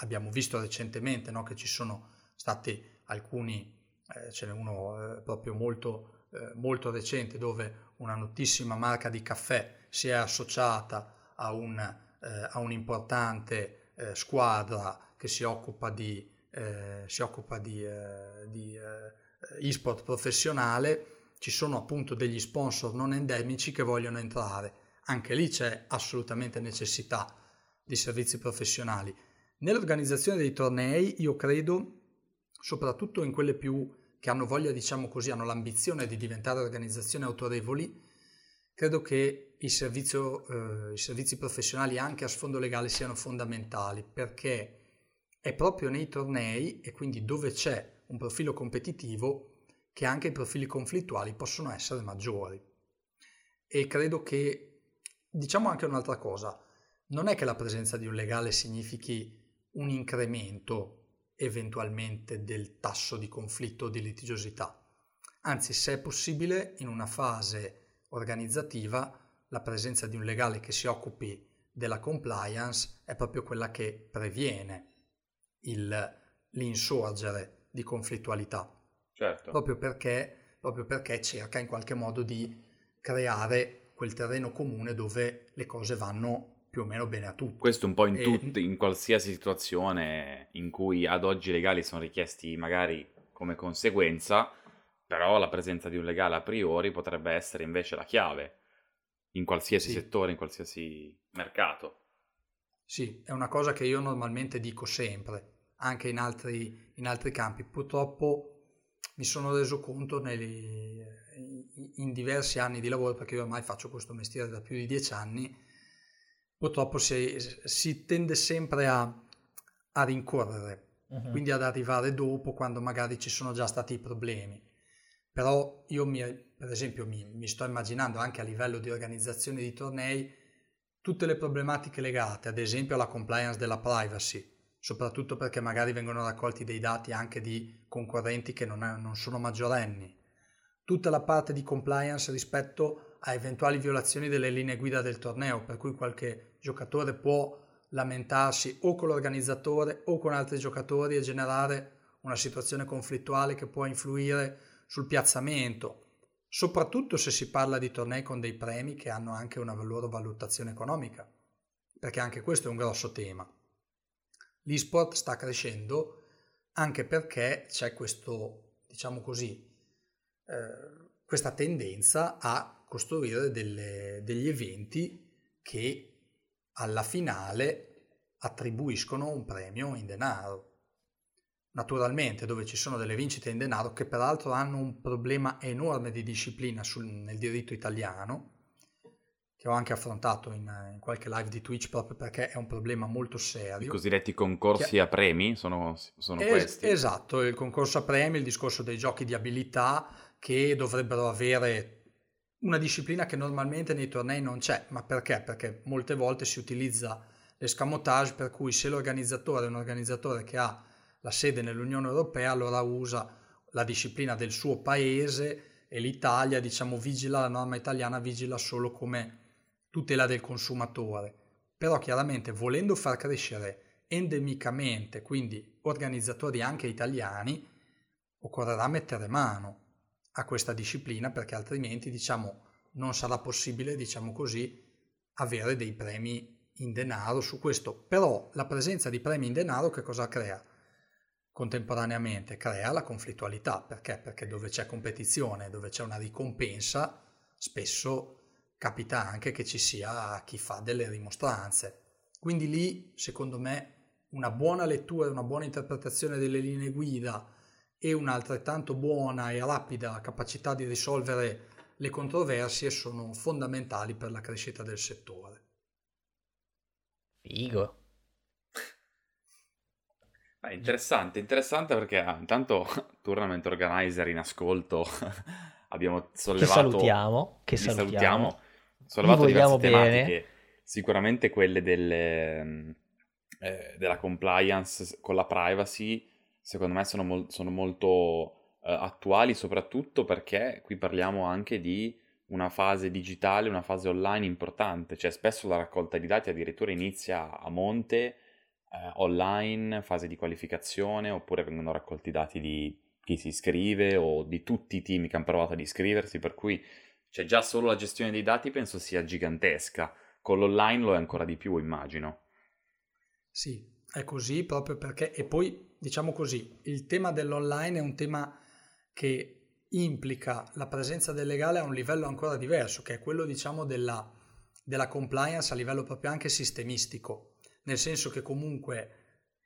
abbiamo visto recentemente no, che ci sono stati alcuni, eh, ce n'è uno eh, proprio molto, eh, molto recente dove una notissima marca di caffè si è associata a, un, eh, a un'importante eh, squadra che si occupa di, eh, si occupa di, di e-sport professionale, ci sono appunto degli sponsor non endemici che vogliono entrare. Anche lì c'è assolutamente necessità di servizi professionali. Nell'organizzazione dei tornei io credo, soprattutto in quelle più che hanno voglia, diciamo così, hanno l'ambizione di diventare organizzazioni autorevoli, credo che servizio, eh, i servizi professionali anche a sfondo legale siano fondamentali perché è proprio nei tornei e quindi dove c'è un profilo competitivo che anche i profili conflittuali possono essere maggiori. E credo che, diciamo anche un'altra cosa, non è che la presenza di un legale significhi un incremento eventualmente del tasso di conflitto o di litigiosità. Anzi, se è possibile, in una fase organizzativa, la presenza di un legale che si occupi della compliance è proprio quella che previene il, l'insorgere di conflittualità. Certo. Proprio perché, proprio perché cerca in qualche modo di creare quel terreno comune dove le cose vanno più o meno bene a tutti. Questo un po' in, tut- in qualsiasi situazione in cui ad oggi i legali sono richiesti magari come conseguenza, però la presenza di un legale a priori potrebbe essere invece la chiave in qualsiasi sì. settore, in qualsiasi mercato. Sì, è una cosa che io normalmente dico sempre anche in altri, in altri campi. Purtroppo mi sono reso conto negli, in diversi anni di lavoro, perché io ormai faccio questo mestiere da più di dieci anni, purtroppo si, si tende sempre a, a rincorrere, uh-huh. quindi ad arrivare dopo quando magari ci sono già stati i problemi. Però io mi, per esempio mi, mi sto immaginando anche a livello di organizzazione di tornei tutte le problematiche legate ad esempio alla compliance della privacy, soprattutto perché magari vengono raccolti dei dati anche di concorrenti che non, è, non sono maggiorenni. Tutta la parte di compliance rispetto a eventuali violazioni delle linee guida del torneo, per cui qualche giocatore può lamentarsi o con l'organizzatore o con altri giocatori e generare una situazione conflittuale che può influire sul piazzamento, soprattutto se si parla di tornei con dei premi che hanno anche una loro valutazione economica, perché anche questo è un grosso tema. L'esport sta crescendo anche perché c'è questo, diciamo così, eh, questa tendenza a costruire delle, degli eventi che alla finale attribuiscono un premio in denaro. Naturalmente dove ci sono delle vincite in denaro che peraltro hanno un problema enorme di disciplina sul, nel diritto italiano, che ho anche affrontato in, in, qualche live di Twitch proprio perché è un problema molto serio. I cosiddetti concorsi che... a premi sono, sono es- questi? Esatto, il concorso a premi, il discorso dei giochi di abilità che dovrebbero avere una disciplina che normalmente nei tornei non c'è, ma perché? Perché molte volte si utilizza l'escamotage per cui se l'organizzatore è un organizzatore che ha la sede nell'Unione Europea, allora usa la disciplina del suo paese e l'Italia, diciamo, vigila, la norma italiana vigila solo come tutela del consumatore, però chiaramente volendo far crescere endemicamente, quindi organizzatori anche italiani, occorrerà mettere mano a questa disciplina perché altrimenti diciamo non sarà possibile, diciamo così, avere dei premi in denaro su questo. Però la presenza di premi in denaro che cosa crea? Contemporaneamente crea la conflittualità, perché? Perché dove c'è competizione, dove c'è una ricompensa, spesso capita anche che ci sia chi fa delle rimostranze. Quindi lì, secondo me, una buona lettura e una buona interpretazione delle linee guida e un'altrettanto buona e rapida capacità di risolvere le controversie sono fondamentali per la crescita del settore. Figo. Beh, interessante, interessante perché ah, intanto *laughs* Tournament Organizer in ascolto *laughs* abbiamo sollevato... Che salutiamo, che salutiamo. salutiamo sollevato diverse tematiche sicuramente quelle delle, eh, della compliance con la privacy, secondo me sono, mol- sono molto eh, attuali, soprattutto perché qui parliamo anche di una fase digitale, una fase online importante, cioè spesso la raccolta di dati addirittura inizia a monte, eh, online, fase di qualificazione, oppure vengono raccolti dati di chi si iscrive o di tutti i team che hanno provato ad iscriversi, per cui cioè, già solo la gestione dei dati penso sia gigantesca, con l'online lo è ancora di più, immagino. Sì, è così proprio perché, e poi diciamo così, il tema dell'online è un tema che implica la presenza del legale a un livello ancora diverso, che è quello diciamo della, della compliance a livello proprio anche sistemistico, nel senso che comunque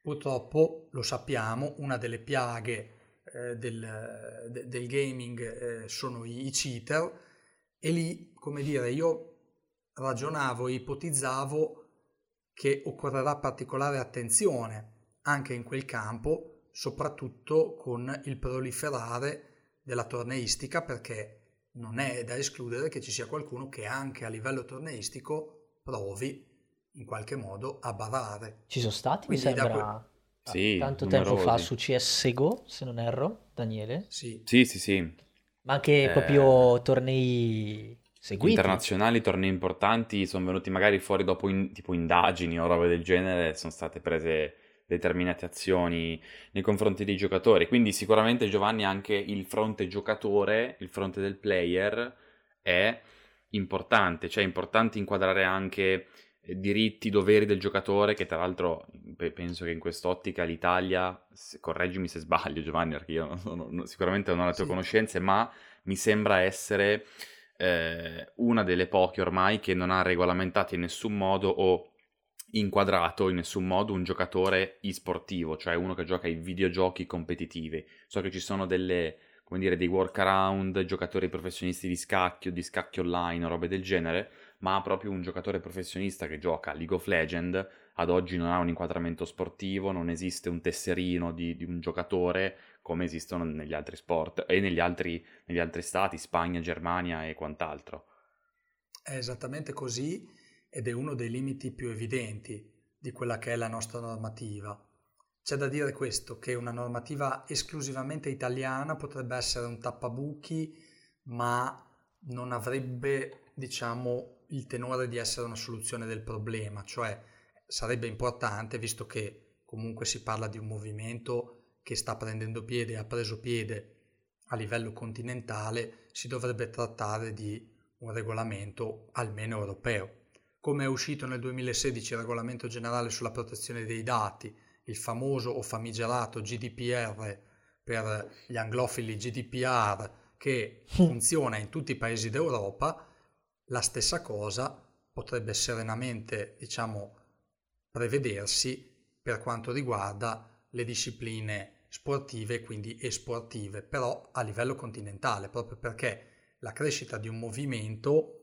purtroppo lo sappiamo, una delle piaghe eh, del, de, del, gaming eh, sono i, i, cheater. E lì, come dire, io ragionavo, ipotizzavo che occorrerà particolare attenzione anche in quel campo, soprattutto con il proliferare della torneistica perché non è da escludere che ci sia qualcuno che anche a livello torneistico provi in qualche modo a barare. Ci sono stati, Quindi mi sembra, que... sì, tanto numerosi. tempo fa su CSGO, se non erro, Daniele? Sì, sì, sì. sì. Ma anche eh... proprio tornei seguiti. Internazionali, tornei importanti, sono venuti magari fuori dopo in, tipo indagini o robe del genere, sono state prese determinate azioni nei confronti dei giocatori. Quindi sicuramente Giovanni anche il fronte giocatore, il fronte del player è importante, cioè è importante inquadrare anche eh, diritti, doveri del giocatore, che tra l'altro penso che in quest'ottica l'Italia, correggimi se sbaglio Giovanni, perché io non sono, sicuramente non ho le tue sì. conoscenze, ma mi sembra essere eh, una delle poche ormai che non ha regolamentati in nessun modo o inquadrato in nessun modo un giocatore e-sportivo, cioè uno che gioca ai videogiochi competitivi. So che ci sono delle, come dire, dei workaround, giocatori professionisti di scacchio, di scacchio online, robe del genere, ma proprio un giocatore professionista che gioca a League of Legends ad oggi non ha un inquadramento sportivo, non esiste un tesserino di, di un giocatore come esistono negli altri sport e negli altri, negli altri stati, Spagna, Germania e quant'altro. È esattamente così ed è uno dei limiti più evidenti di quella che è la nostra normativa. C'è da dire questo, che una normativa esclusivamente italiana potrebbe essere un tappabuchi, ma non avrebbe, diciamo, il tenore di essere una soluzione del problema, cioè sarebbe importante, visto che comunque si parla di un movimento che sta prendendo piede, ha preso piede a livello continentale, si dovrebbe trattare di un regolamento almeno europeo come è uscito nel 2016 il regolamento generale sulla protezione dei dati, il famoso o famigerato GDPR per gli anglofili GDPR che *laughs* funziona in tutti i paesi d'Europa, la stessa cosa potrebbe serenamente, diciamo, prevedersi per quanto riguarda le discipline sportive, quindi esportive, però a livello continentale, proprio perché la crescita di un movimento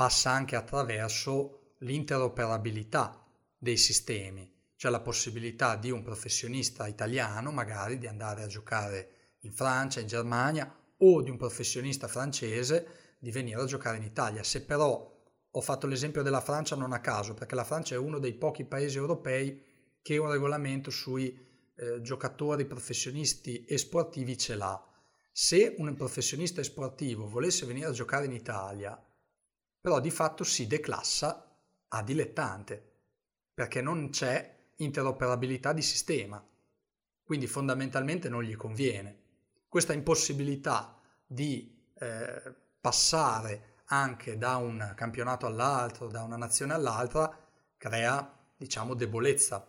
passa anche attraverso l'interoperabilità dei sistemi, cioè la possibilità di un professionista italiano magari di andare a giocare in Francia, in Germania o di un professionista francese di venire a giocare in Italia. Se però ho fatto l'esempio della Francia non a caso, perché la Francia è uno dei pochi paesi europei che un regolamento sui eh, giocatori professionisti e sportivi ce l'ha. Se un professionista sportivo volesse venire a giocare in Italia, però di fatto si declassa a dilettante, perché non c'è interoperabilità di sistema, quindi fondamentalmente non gli conviene. Questa impossibilità di eh, passare anche da un campionato all'altro, da una nazione all'altra, crea, diciamo, debolezza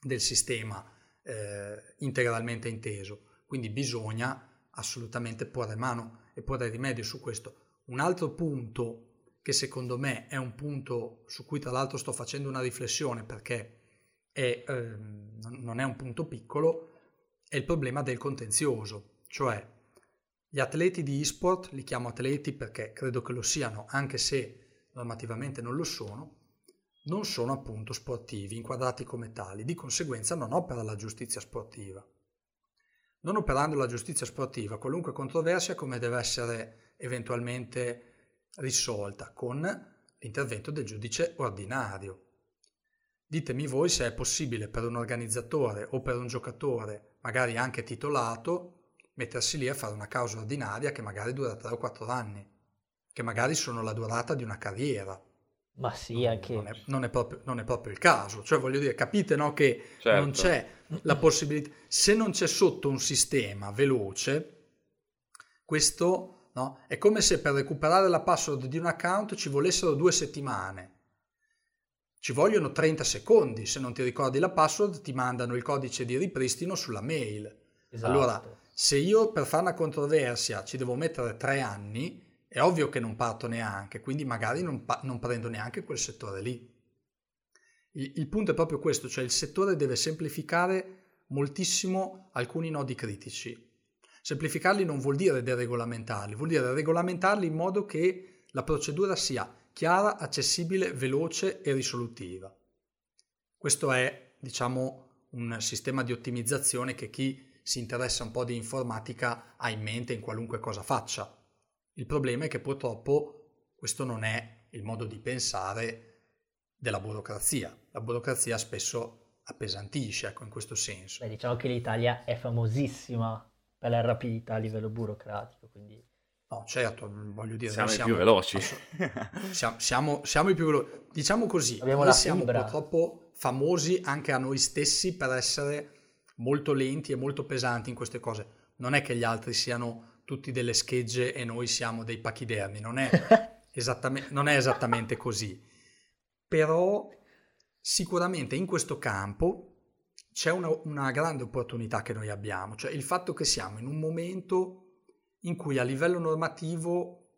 del sistema eh, integralmente inteso. Quindi bisogna assolutamente porre mano e porre rimedio su questo. Un altro punto che secondo me è un punto su cui tra l'altro sto facendo una riflessione perché è, eh, non è un punto piccolo, è il problema del contenzioso, cioè gli atleti di e-sport, li chiamo atleti perché credo che lo siano, anche se normativamente non lo sono, non sono appunto sportivi, inquadrati come tali, di conseguenza non opera la giustizia sportiva. Non operando la giustizia sportiva, qualunque controversia come deve essere eventualmente risolta con l'intervento del giudice ordinario. Ditemi voi se è possibile per un organizzatore o per un giocatore, magari anche titolato, mettersi lì a fare una causa ordinaria che magari dura 3 o 4 anni, che magari sono la durata di una carriera. Ma sì, anche... Non è, non è, proprio, non è proprio, il caso. Cioè, voglio dire, capite no, che certo. non c'è la possibilità... Se non c'è sotto un sistema veloce, questo no, è come se per recuperare la password di un account ci volessero due settimane. Ci vogliono 30 secondi. Se non ti ricordi la password, ti mandano il codice di ripristino sulla mail. Esatto. Allora, se io per fare una controversia ci devo mettere tre anni, è ovvio che non parto neanche, quindi magari non, pa- non prendo neanche quel settore lì. Il, il punto è proprio questo, cioè il settore deve semplificare moltissimo alcuni nodi critici. Semplificarli non vuol dire deregolamentarli, vuol dire regolamentarli in modo che la procedura sia chiara, accessibile, veloce e risolutiva. Questo è, diciamo, un sistema di ottimizzazione che chi si interessa un po' di informatica ha in mente in qualunque cosa faccia. Il problema è che purtroppo questo non è il modo di pensare della burocrazia. La burocrazia spesso appesantisce, ecco, in questo senso. Beh, diciamo che l'Italia è famosissima per la rapidità a livello burocratico, quindi... No, certo, voglio dire... Siamo, siamo i più veloci. siamo, siamo, siamo, i più veloci. Diciamo così, Abbiamo noi siamo purtroppo famosi anche a noi stessi per essere molto lenti e molto pesanti in queste cose. Non è che gli altri siano tutti delle schegge e noi siamo dei pachidermi, non è, *laughs* esattamente, non è esattamente così. Però sicuramente in questo campo c'è una, una, grande opportunità che noi abbiamo, cioè il fatto che siamo in un momento in cui a livello normativo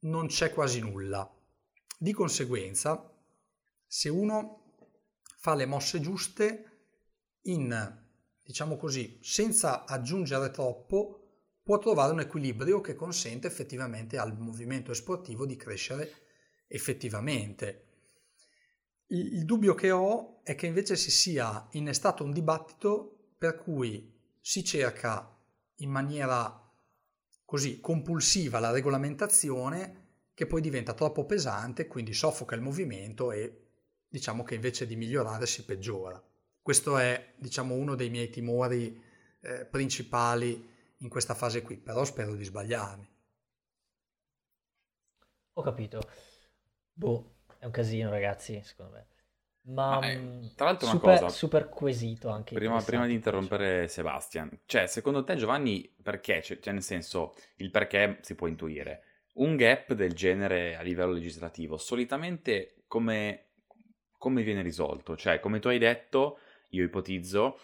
non c'è quasi nulla. Di conseguenza, se uno fa le mosse giuste in, diciamo così, senza aggiungere troppo, può trovare un equilibrio che consente effettivamente al movimento sportivo di crescere effettivamente. Il, il dubbio che ho è che invece si sia innestato un dibattito per cui si cerca in maniera così compulsiva la regolamentazione che poi diventa troppo pesante, quindi soffoca il movimento e diciamo che invece di migliorare si peggiora. Questo è diciamo uno dei miei timori eh, principali in questa fase qui, però spero di sbagliarmi. Ho capito. Boh, è un casino ragazzi, secondo me. Ma, Ma eh, tra l'altro super, una cosa, super quesito anche. Prima, prima di interrompere Sebastian, cioè secondo te Giovanni perché? Cioè, cioè nel senso, il perché si può intuire. Un gap del genere a livello legislativo, solitamente come, come viene risolto? Cioè, come tu hai detto, io ipotizzo,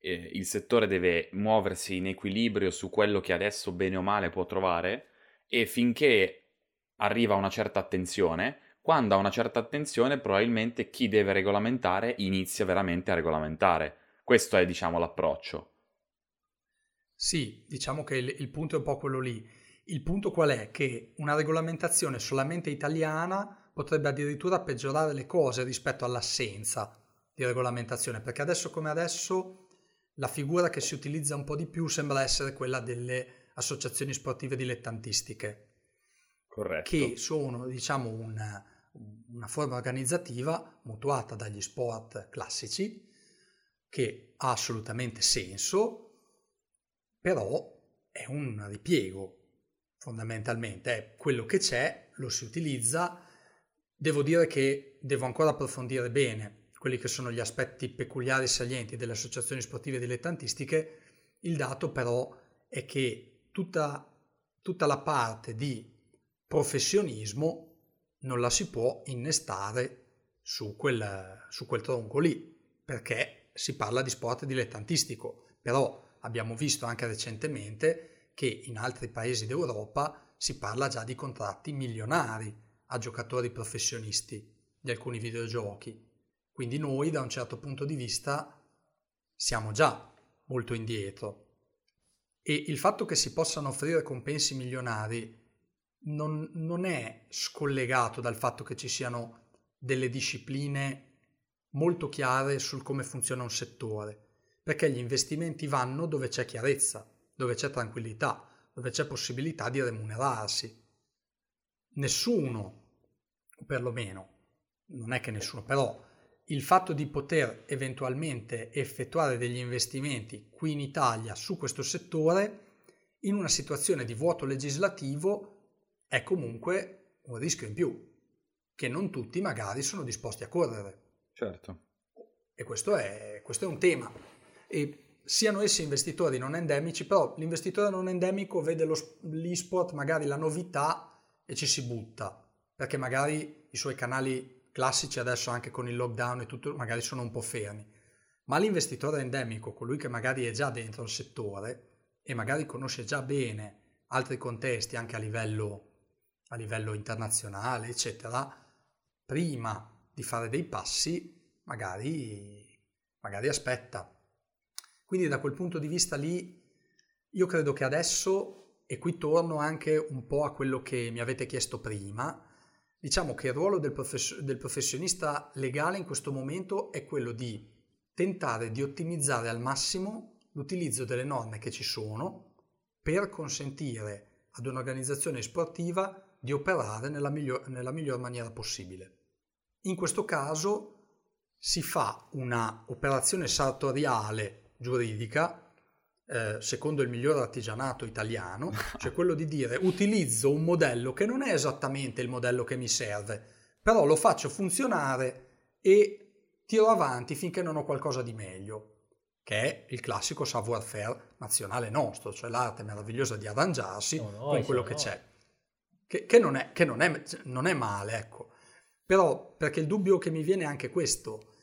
eh, il settore deve muoversi in equilibrio su quello che adesso bene o male può trovare e finché arriva una certa attenzione, quando ha una certa attenzione probabilmente chi deve regolamentare inizia veramente a regolamentare. Questo è diciamo l'approccio. Sì, diciamo che il, il punto è un po' quello lì. Il punto qual è? Che una regolamentazione solamente italiana potrebbe addirittura peggiorare le cose rispetto all'assenza di regolamentazione, perché adesso come adesso la figura che si utilizza un po' di più sembra essere quella delle associazioni sportive dilettantistiche. Corretto. Che sono, diciamo, una, una forma organizzativa mutuata dagli sport classici, che ha assolutamente senso, però è un ripiego fondamentalmente, è quello che c'è, lo si utilizza, devo dire che devo ancora approfondire bene quelli che sono gli aspetti peculiari e salienti delle associazioni sportive dilettantistiche, il dato però è che tutta, tutta la parte di professionismo non la si può innestare su quel, su quel tronco lì, perché si parla di sport dilettantistico, però abbiamo visto anche recentemente che in altri paesi d'Europa si parla già di contratti milionari a giocatori professionisti di alcuni videogiochi quindi noi da un certo punto di vista siamo già molto indietro. E il fatto che si possano offrire compensi milionari non, non è scollegato dal fatto che ci siano delle discipline molto chiare sul come funziona un settore, perché gli investimenti vanno dove c'è chiarezza, dove c'è tranquillità, dove c'è possibilità di remunerarsi. Nessuno o perlomeno non è che nessuno, però il fatto di poter eventualmente effettuare degli investimenti qui in Italia su questo settore in una situazione di vuoto legislativo è comunque un rischio in più che non tutti magari sono disposti a correre. Certo. E questo è, questo è un tema. E siano essi investitori non endemici, però l'investitore non endemico vede lo, l'esport, magari la novità e ci si butta, perché magari i suoi canali classici adesso anche con il lockdown e tutto magari sono un po' fermi. Ma l'investitore endemico, colui che magari è già dentro il settore e magari conosce già bene altri contesti anche a livello, a livello internazionale, eccetera, prima di fare dei passi, magari, magari aspetta. Quindi da quel punto di vista lì, io credo che adesso, e qui torno anche un po' a quello che mi avete chiesto prima, diciamo che il ruolo del, profes- del professionista legale in questo momento è quello di tentare di ottimizzare al massimo l'utilizzo delle norme che ci sono per consentire ad un'organizzazione sportiva di operare nella miglior, nella miglior maniera possibile. In questo caso si fa una operazione sartoriale giuridica eh, secondo il miglior artigianato italiano, *laughs* cioè quello di dire utilizzo un modello che non è esattamente il modello che mi serve, però lo faccio funzionare e tiro avanti finché non ho qualcosa di meglio, che è il classico savoir-faire nazionale nostro, cioè l'arte meravigliosa di arrangiarsi no, no, con quello che no. c'è che, che, non, è, che non, è, non, è, male, ecco. Però perché il dubbio che mi viene è anche questo.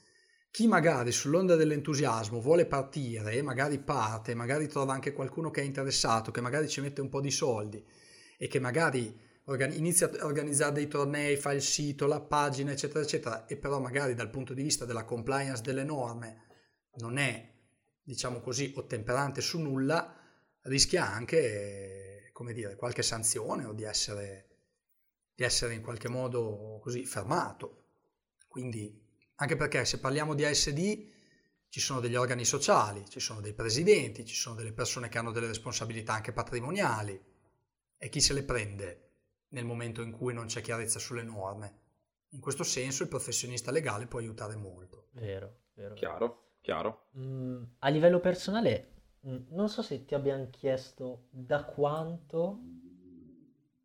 Chi magari sull'onda dell'entusiasmo vuole partire, magari parte, magari trova anche qualcuno che è interessato, che magari ci mette un po' di soldi e che magari organi- inizia a organizzare dei tornei, fa il sito, la pagina, eccetera, eccetera, e però magari dal punto di vista della compliance delle norme non è, diciamo così, ottemperante su nulla, rischia anche come dire, qualche sanzione o di essere, di essere in qualche modo così fermato. Quindi, anche perché se parliamo di ASD ci sono degli organi sociali, ci sono dei presidenti, ci sono delle persone che hanno delle responsabilità anche patrimoniali e chi se le prende nel momento in cui non c'è chiarezza sulle norme. In questo senso il professionista legale può aiutare molto. Vero, vero. Chiaro, chiaro. Mm, a livello personale non so se ti abbiamo chiesto da quanto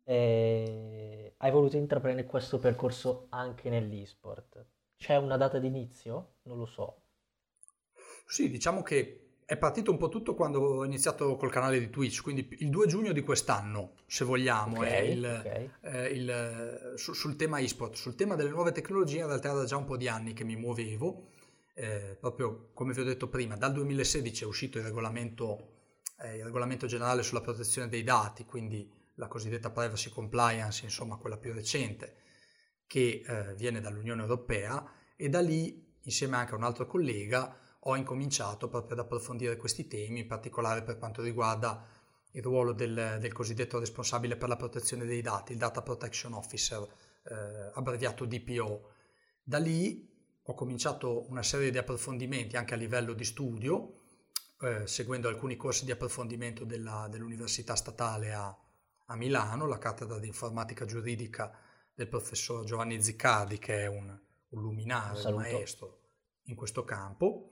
eh, hai voluto intraprendere questo percorso anche nell'esport. C'è una data d'inizio? Non lo so. Sì, diciamo che è partito un po' tutto quando ho iniziato col canale di Twitch, quindi il 2 giugno di quest'anno, se vogliamo, okay, il, okay. eh, il, su, sul tema esport. Sul tema delle nuove tecnologie in realtà era già un po' di anni che mi muovevo eh, proprio come vi ho detto prima, dal 2016 è uscito il regolamento, eh, il regolamento generale sulla protezione dei dati, quindi la cosiddetta privacy compliance, insomma quella più recente, che eh, viene dall'Unione Europea e da lì, insieme anche a un altro collega, ho incominciato proprio ad approfondire questi temi, in particolare per quanto riguarda il ruolo del, del cosiddetto responsabile per la protezione dei dati, il Data Protection Officer, eh, abbreviato DPO. Da lì ho cominciato una serie di approfondimenti anche a livello di studio, eh, seguendo alcuni corsi di approfondimento della, dell'Università Statale a, a, Milano, la cattedra di informatica giuridica del professor Giovanni Ziccardi, che è un, un luminario, un maestro in questo campo.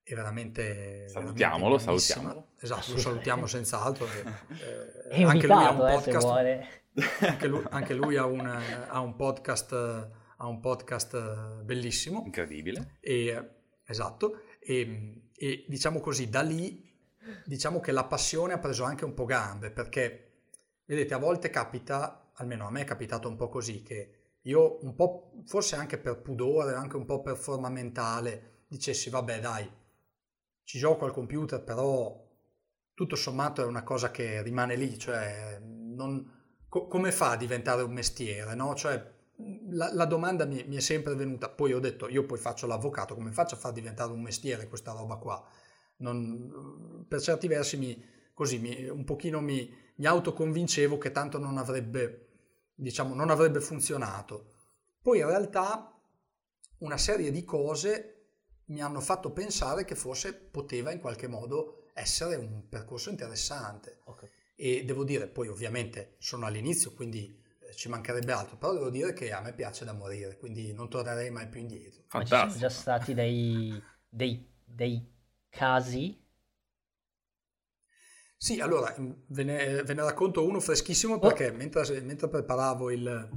È veramente. Salutiamolo, veramente salutiamolo. Esatto, lo salutiamo senz'altro. Eh, *laughs* è anche lui ha un eh, podcast. Anche lui, anche lui ha, un, ha un podcast ha un podcast eh, bellissimo. Incredibile. E, esatto, e, e, diciamo così, da lì diciamo che la passione ha preso anche un po' gambe, perché vedete, a volte capita, almeno a me è capitato un po' così, che io un po', forse anche per pudore, anche un po' per forma mentale, dicessi vabbè dai, ci gioco al computer, però tutto sommato è una cosa che rimane lì, cioè non, co- come fa a diventare un mestiere, no? Cioè la, la domanda mi, mi, è sempre venuta, poi ho detto io poi faccio l'avvocato, come faccio a far diventare un mestiere questa roba qua? Non, per certi versi mi, così mi, un pochino mi, mi autoconvincevo che tanto non avrebbe, diciamo, non avrebbe funzionato. Poi in realtà una serie di cose mi hanno fatto pensare che forse poteva in qualche modo essere un percorso interessante. Okay. E devo dire, poi ovviamente sono all'inizio, quindi ci mancherebbe altro, però devo dire che a me piace da morire, quindi non tornerei mai più indietro. Fantastico. Ma ci sono già stati dei, dei, dei casi? Sì, allora ve ne, ve ne, racconto uno freschissimo perché oh. mentre, mentre, preparavo il,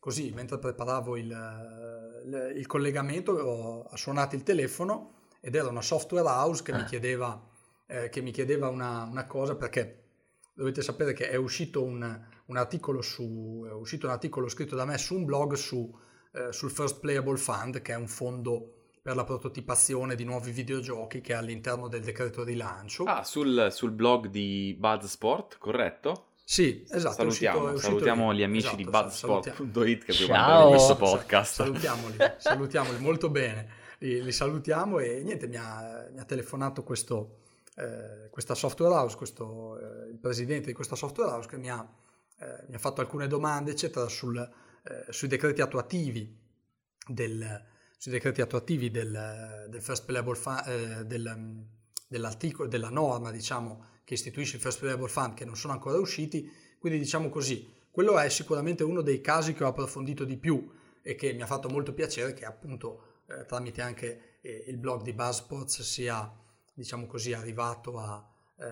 così, mentre preparavo il, il, il collegamento ho suonato il telefono ed era una software house che ah. mi chiedeva, eh, che mi chiedeva una, una cosa perché dovete sapere che è uscito un, un, articolo su, è uscito un articolo scritto da me su un blog su, eh, sul First Playable Fund, che è un fondo per la prototipazione di nuovi videogiochi che è all'interno del decreto rilancio. Ah, sul, sul blog di Buzzsport, corretto? Sì, esatto. Salutiamo, è uscito, è salutiamo gli amici esatto, di Buzzsport.it che abbiamo questo podcast. Salutiamoli, salutiamoli molto bene. Li, li, salutiamo e niente, mi ha, mi ha telefonato questo, eh, questa software house, questo, eh, il presidente di questa software house che mi ha, eh, mi ha fatto alcune domande eccetera sul, eh, sui decreti attuativi del, sui decreti attuativi del, del First Playable Fund, eh, del, dell'articolo, della norma diciamo, che istituisce il First Playable Fund che non sono ancora usciti, quindi diciamo così, quello è sicuramente uno dei casi che ho approfondito di più e che mi ha fatto molto piacere che appunto eh, tramite anche il blog di Buzzsports sia diciamo così, arrivato a, eh,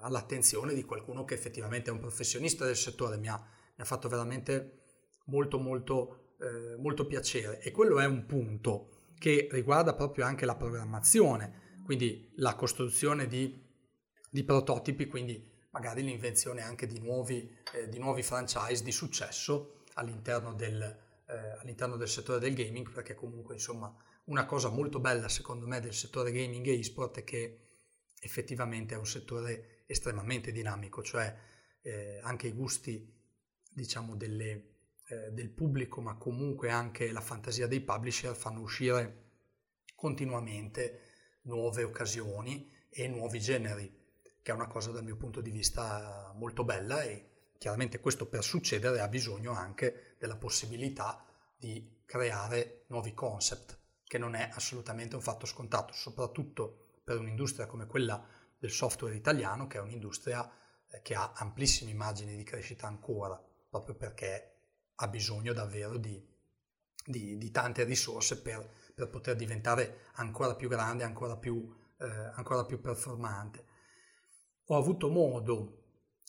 all'attenzione di qualcuno che effettivamente è un professionista del settore, mi ha, mi ha fatto veramente molto molto, eh, molto piacere. E quello è un punto che riguarda proprio anche la programmazione, quindi la costruzione di, di prototipi, quindi magari l'invenzione anche di nuovi, eh, di nuovi franchise di successo all'interno del, eh, all'interno del settore del gaming, perché comunque insomma una cosa molto bella secondo me del settore gaming e esport è che effettivamente è un settore estremamente dinamico, cioè eh, anche i gusti diciamo delle, eh, del pubblico ma comunque anche la fantasia dei publisher fanno uscire continuamente nuove occasioni e nuovi generi, che è una cosa dal mio punto di vista molto bella e chiaramente questo per succedere ha bisogno anche della possibilità di creare nuovi concept che non è assolutamente un fatto scontato, soprattutto per un'industria come quella del software italiano, che è un'industria eh, che ha amplissimi margini di crescita ancora, proprio perché ha bisogno davvero di, di, di tante risorse per, per, poter diventare ancora più grande, ancora più, eh, ancora più performante. Ho avuto modo,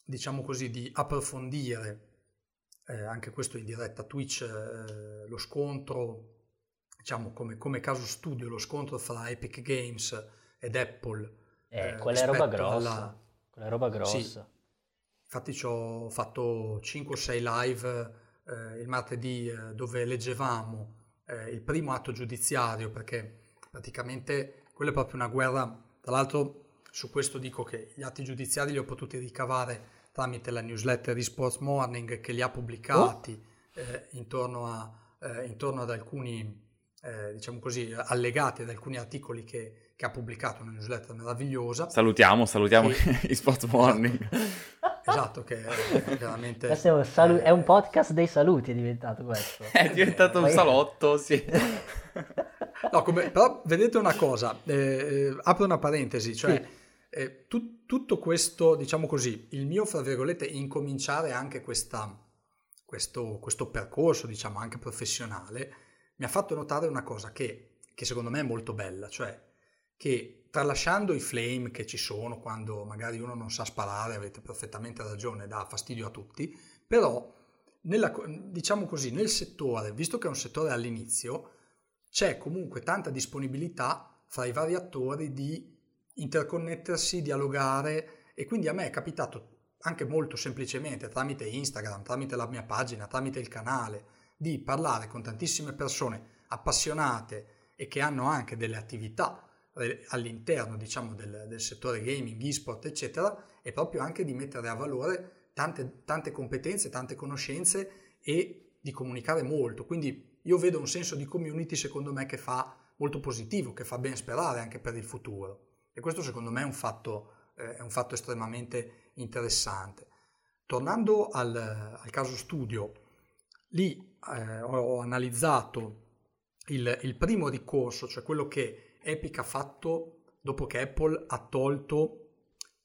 diciamo così, di approfondire, eh, anche questo in diretta Twitch, eh, lo scontro diciamo come, come, caso studio lo scontro fra Epic Games ed Apple. Eh, eh quella è roba grossa. Alla... Quella è roba grossa. Sì. Infatti ci ho fatto 5 o 6 live eh, il martedì eh, dove leggevamo eh, il primo atto giudiziario perché praticamente quella è proprio una guerra. Tra l'altro su questo dico che gli atti giudiziari li ho potuti ricavare tramite la newsletter di Sports Morning che li ha pubblicati oh. Eh, intorno, a, intorno ad alcuni eh, diciamo così, allegati ad alcuni articoli che, che, ha pubblicato una newsletter meravigliosa. Salutiamo, salutiamo e... *laughs* i Spot Morning. Esatto, esatto che è veramente... È un, salu- è un, podcast dei saluti è diventato questo. *laughs* è diventato un salotto, sì. no, come, però vedete una cosa, eh, eh, apro una parentesi, cioè... Sì. Eh, tu, tutto questo, diciamo così, il mio, fra virgolette, incominciare anche questa, questo, questo percorso, diciamo, anche professionale, mi ha fatto notare una cosa che, che secondo me è molto bella, cioè che tralasciando i flame che ci sono quando magari uno non sa sparare, avete perfettamente ragione, dà fastidio a tutti, però nella, diciamo così, nel settore, visto che è un settore all'inizio, c'è comunque tanta disponibilità fra i vari attori di interconnettersi, dialogare e quindi a me è capitato anche molto semplicemente tramite Instagram, tramite la mia pagina, tramite il canale, di parlare con tantissime persone appassionate e che hanno anche delle attività eh, all'interno diciamo, del, del, settore gaming, e-sport, eccetera, e proprio anche di mettere a valore tante, tante competenze, tante conoscenze e di comunicare molto. Quindi io vedo un senso di community secondo me che fa molto positivo, che fa ben sperare anche per il futuro. E questo secondo me è un fatto, eh, è un fatto estremamente interessante. Tornando al, al caso studio, lì eh, ho analizzato il, il, primo ricorso, cioè quello che Epic ha fatto dopo che Apple ha tolto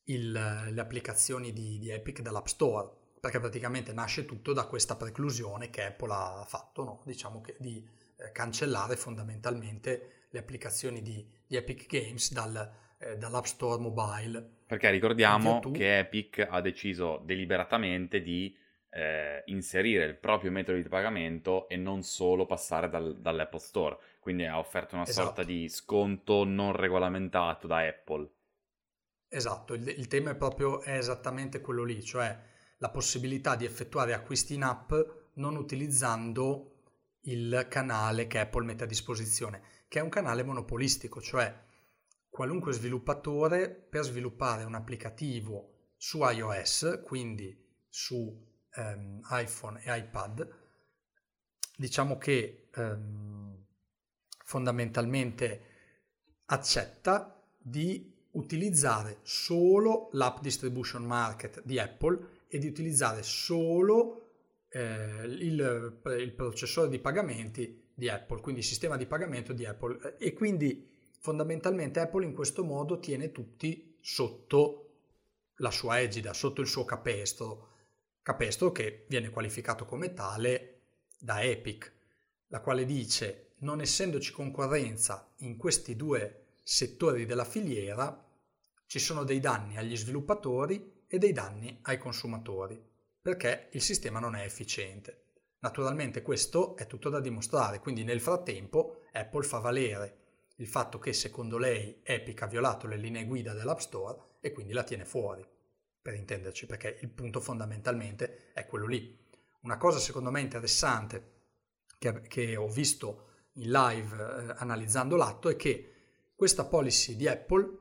il, le applicazioni di, di, Epic dall'App Store. perché praticamente nasce tutto da questa preclusione che Apple ha fatto, no? diciamo che di eh, cancellare fondamentalmente le applicazioni di, di Epic Games dal, eh, dall'App Store mobile. Perché ricordiamo che Epic ha deciso deliberatamente di eh, inserire il proprio metodo di pagamento e non solo passare dal, dall'Apple Store. Quindi ha offerto una esatto. sorta di sconto non regolamentato da Apple. Esatto, il, il tema è proprio è esattamente quello lì, cioè la possibilità di effettuare acquisti in app non utilizzando il canale che Apple mette a disposizione, che è un canale monopolistico, cioè qualunque sviluppatore per sviluppare un applicativo su iOS, quindi su ehm, iPhone e iPad, diciamo che ehm, fondamentalmente accetta di utilizzare solo l'app distribution market di Apple e di utilizzare solo eh, il, il, processore di pagamenti di Apple, quindi il sistema di pagamento di Apple. E quindi fondamentalmente Apple in questo modo tiene tutti sotto la sua egida, sotto il suo capestro, capestro che viene qualificato come tale da Epic, la quale dice non essendoci concorrenza in questi due settori della filiera, ci sono dei danni agli sviluppatori e dei danni ai consumatori, perché il sistema non è efficiente. Naturalmente questo è tutto da dimostrare, quindi nel frattempo Apple fa valere il fatto che secondo lei Epic ha violato le linee guida dell'App Store e quindi la tiene fuori, per intenderci, perché il punto fondamentalmente è quello lì. Una cosa secondo me interessante che, che ho visto in live eh, analizzando l'atto è che questa policy di Apple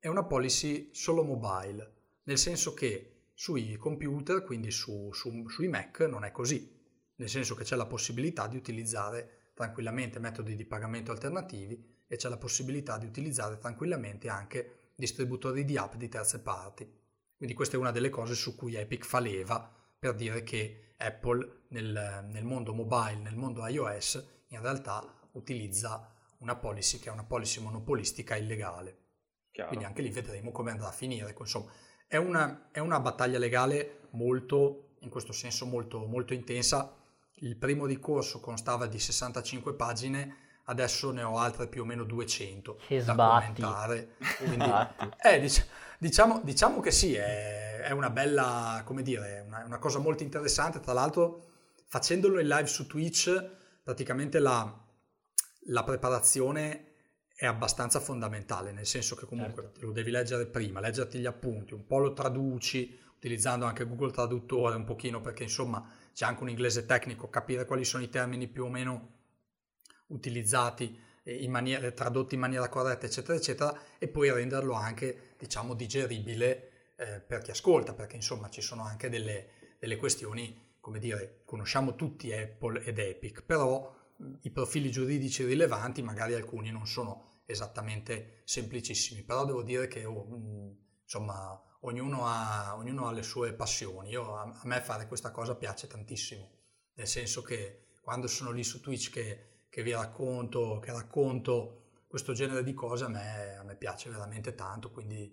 è una policy solo mobile, nel senso che sui computer, quindi su, su, sui Mac, non è così, nel senso che c'è la possibilità di utilizzare tranquillamente metodi di pagamento alternativi e c'è la possibilità di utilizzare tranquillamente anche distributori di app di terze parti. Quindi questa è una delle cose su cui Epic fa leva per dire che Apple nel, nel mondo mobile, nel mondo iOS, in realtà utilizza una policy che è una policy monopolistica illegale. Chiaro. Quindi anche lì vedremo come andrà a finire. Insomma, è una, è una battaglia legale molto, in questo senso, molto, molto intensa. Il primo ricorso constava di 65 pagine, adesso ne ho altre più o meno 200 che da sbatti. commentare. *laughs* Quindi, eh, dic- diciamo, diciamo, che sì, è, è, una bella, come dire, una, una cosa molto interessante. Tra l'altro, facendolo in live su Twitch, praticamente la, la preparazione è abbastanza fondamentale, nel senso che comunque certo. lo devi leggere prima, leggerti gli appunti, un po' lo traduci, utilizzando anche Google Traduttore un pochino, perché insomma c'è anche un inglese tecnico, capire quali sono i termini più o meno utilizzati in maniera, tradotti in maniera corretta, eccetera, eccetera, e poi renderlo anche, diciamo, digeribile eh, per chi ascolta, perché insomma ci sono anche delle, delle questioni, come dire, conosciamo tutti Apple ed Epic, però i profili giuridici rilevanti, magari alcuni non sono esattamente semplicissimi, però devo dire che oh, mm, insomma ognuno ha, ognuno ha, le sue passioni. Io, a, a, me fare questa cosa piace tantissimo, nel senso che quando sono lì su Twitch che, che vi racconto, che racconto questo genere di cose, a me, a me piace veramente tanto, quindi,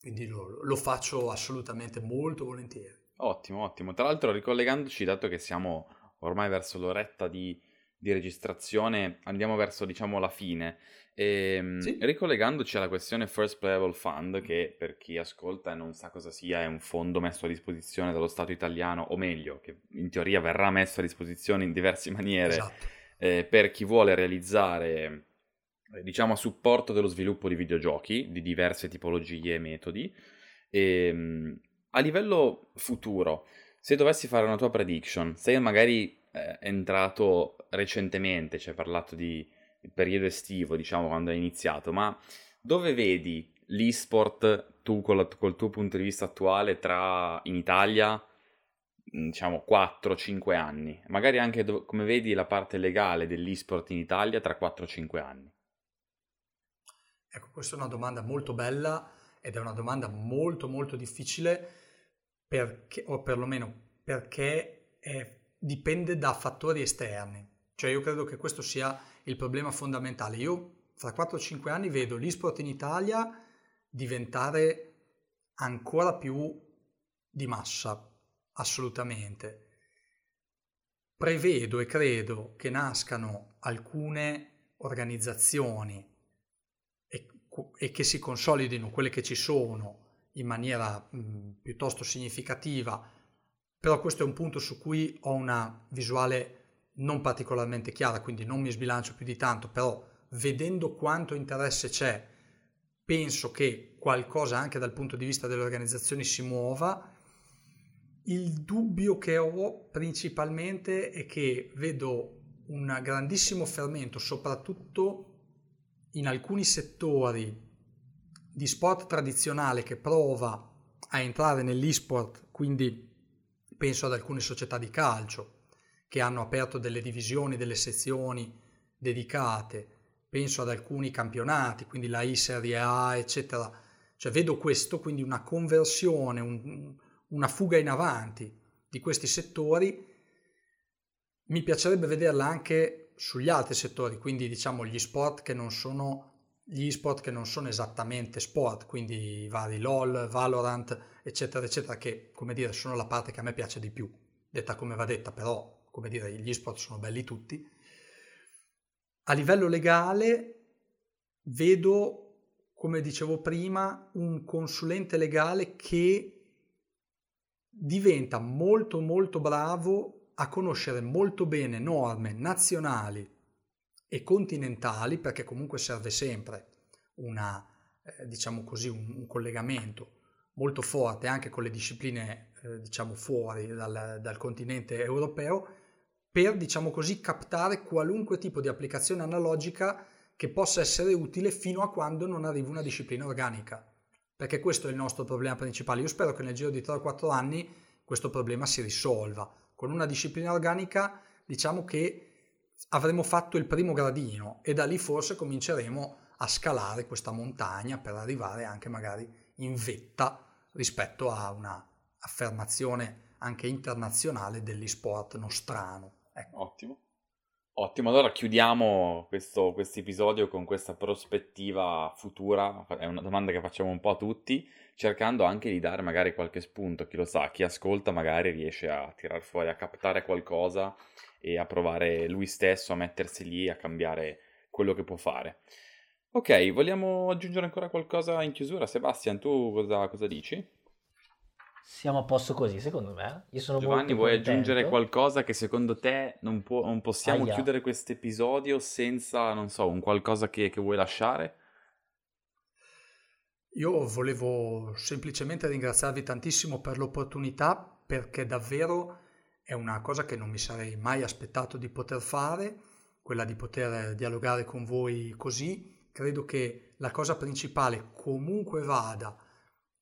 quindi lo, lo faccio assolutamente molto volentieri. Ottimo, ottimo. Tra l'altro ricollegandoci, dato che siamo ormai verso l'oretta di, di registrazione andiamo verso diciamo la fine e ehm, sì. ricollegandoci alla questione First Playable Fund che per chi ascolta e non sa cosa sia è un fondo messo a disposizione dallo Stato italiano o meglio che in teoria verrà messo a disposizione in diverse *laughs* maniere esatto. eh, per chi vuole realizzare diciamo a supporto dello sviluppo di videogiochi di diverse tipologie e metodi e, ehm, a livello futuro se dovessi fare una tua prediction se magari eh, entrato recentemente, ci hai parlato di periodo estivo, diciamo, quando hai iniziato, ma dove vedi l'esport tu col, col tuo punto di vista attuale tra in Italia, mm, diciamo 4-5 anni? Magari anche do, come vedi la parte legale dell'esport in Italia tra 4-5 anni? Ecco, questa è una domanda molto bella ed è una domanda molto molto difficile perché, o perlomeno perché è, dipende da fattori esterni. Cioè io credo che questo sia il problema fondamentale. Io fra 4-5 anni vedo l'esport in Italia diventare ancora più di massa. assolutamente. Prevedo e credo che nascano alcune organizzazioni e, che si consolidino quelle che ci sono in maniera mh, piuttosto significativa, però questo è un punto su cui ho una visuale non particolarmente chiara, quindi non mi sbilancio più di tanto, però vedendo quanto interesse c'è, penso che qualcosa anche dal punto di vista delle organizzazioni si muova. Il dubbio che ho principalmente è che vedo un grandissimo fermento, soprattutto in alcuni settori di sport tradizionale che prova a entrare nell'esport, quindi penso ad alcune società di calcio che hanno aperto delle divisioni, delle sezioni dedicate, penso ad alcuni campionati, quindi la I Serie A, eccetera. Cioè vedo questo, quindi una conversione, un, una fuga in avanti di questi settori. Mi piacerebbe vederla anche sugli altri settori, quindi diciamo gli sport che non sono gli sport che non sono esattamente sport, quindi i vari LOL, Valorant, eccetera, eccetera, che come dire sono la parte che a me piace di più, detta come va detta, però come dire gli sport sono belli tutti. A livello legale vedo, come dicevo prima, un consulente legale che diventa molto molto bravo a conoscere molto bene norme nazionali e continentali, perché comunque serve sempre una, eh, diciamo così, un, un, collegamento molto forte anche con le discipline, eh, diciamo, fuori dal, dal continente europeo, per, diciamo così, captare qualunque tipo di applicazione analogica che possa essere utile fino a quando non arriva una disciplina organica. Perché questo è il nostro problema principale. Io spero che nel giro di 3 4 anni questo problema si risolva. Con una disciplina organica diciamo che avremo fatto il primo gradino e da lì forse cominceremo a scalare questa montagna per arrivare anche magari in vetta rispetto a una affermazione anche internazionale dell'esport nostrano. Ecco. Ottimo. Ottimo, allora chiudiamo questo episodio con questa prospettiva futura, è una domanda che facciamo un po' a tutti, cercando anche di dare magari qualche spunto, chi lo sa, chi ascolta magari riesce a tirar fuori, a captare qualcosa e a provare lui stesso a mettersi lì a cambiare quello che può fare. Ok, vogliamo aggiungere ancora qualcosa in chiusura? Sebastian, tu cosa, cosa dici? Siamo a posto così, secondo me. Io sono Giovanni, vuoi contento. aggiungere qualcosa che secondo te non, può, non possiamo Aia. chiudere questo episodio senza, non so, un qualcosa che, che vuoi lasciare? Io volevo semplicemente ringraziarvi tantissimo per l'opportunità perché davvero è una cosa che non mi sarei mai aspettato di poter fare, quella di poter dialogare con voi così. Credo che la cosa principale, comunque vada,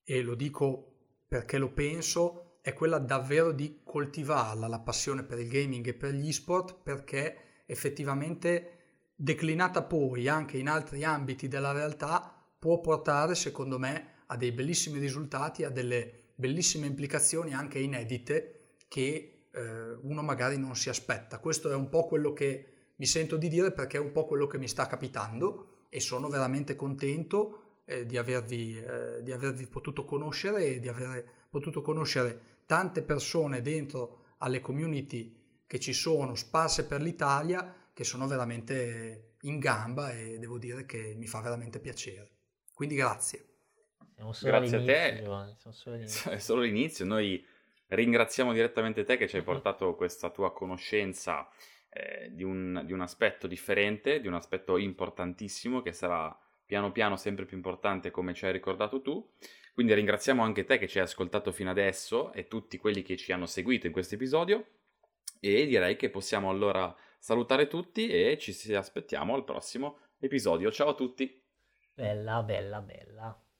e lo dico perché lo penso, è quella davvero di coltivarla, la passione per il gaming e per gli sport, perché effettivamente declinata poi anche in altri ambiti della realtà può portare, secondo me, a dei bellissimi risultati, a delle bellissime implicazioni anche inedite che eh, uno magari non si aspetta. Questo è un po' quello che mi sento di dire perché è un po' quello che mi sta capitando e sono veramente contento eh, di, avervi, eh, di avervi potuto conoscere e di aver potuto conoscere tante persone dentro alle community che ci sono sparse per l'Italia che sono veramente in gamba e devo dire che mi fa veramente piacere. Quindi grazie. Grazie a te. È solo l'inizio. Noi Ringraziamo direttamente te che ci hai portato questa tua conoscenza eh, di, un, di un aspetto differente, di un aspetto importantissimo che sarà piano piano sempre più importante come ci hai ricordato tu. Quindi ringraziamo anche te che ci hai ascoltato fino adesso e tutti quelli che ci hanno seguito in questo episodio e direi che possiamo allora salutare tutti e ci aspettiamo al prossimo episodio. Ciao a tutti. Bella, bella, bella.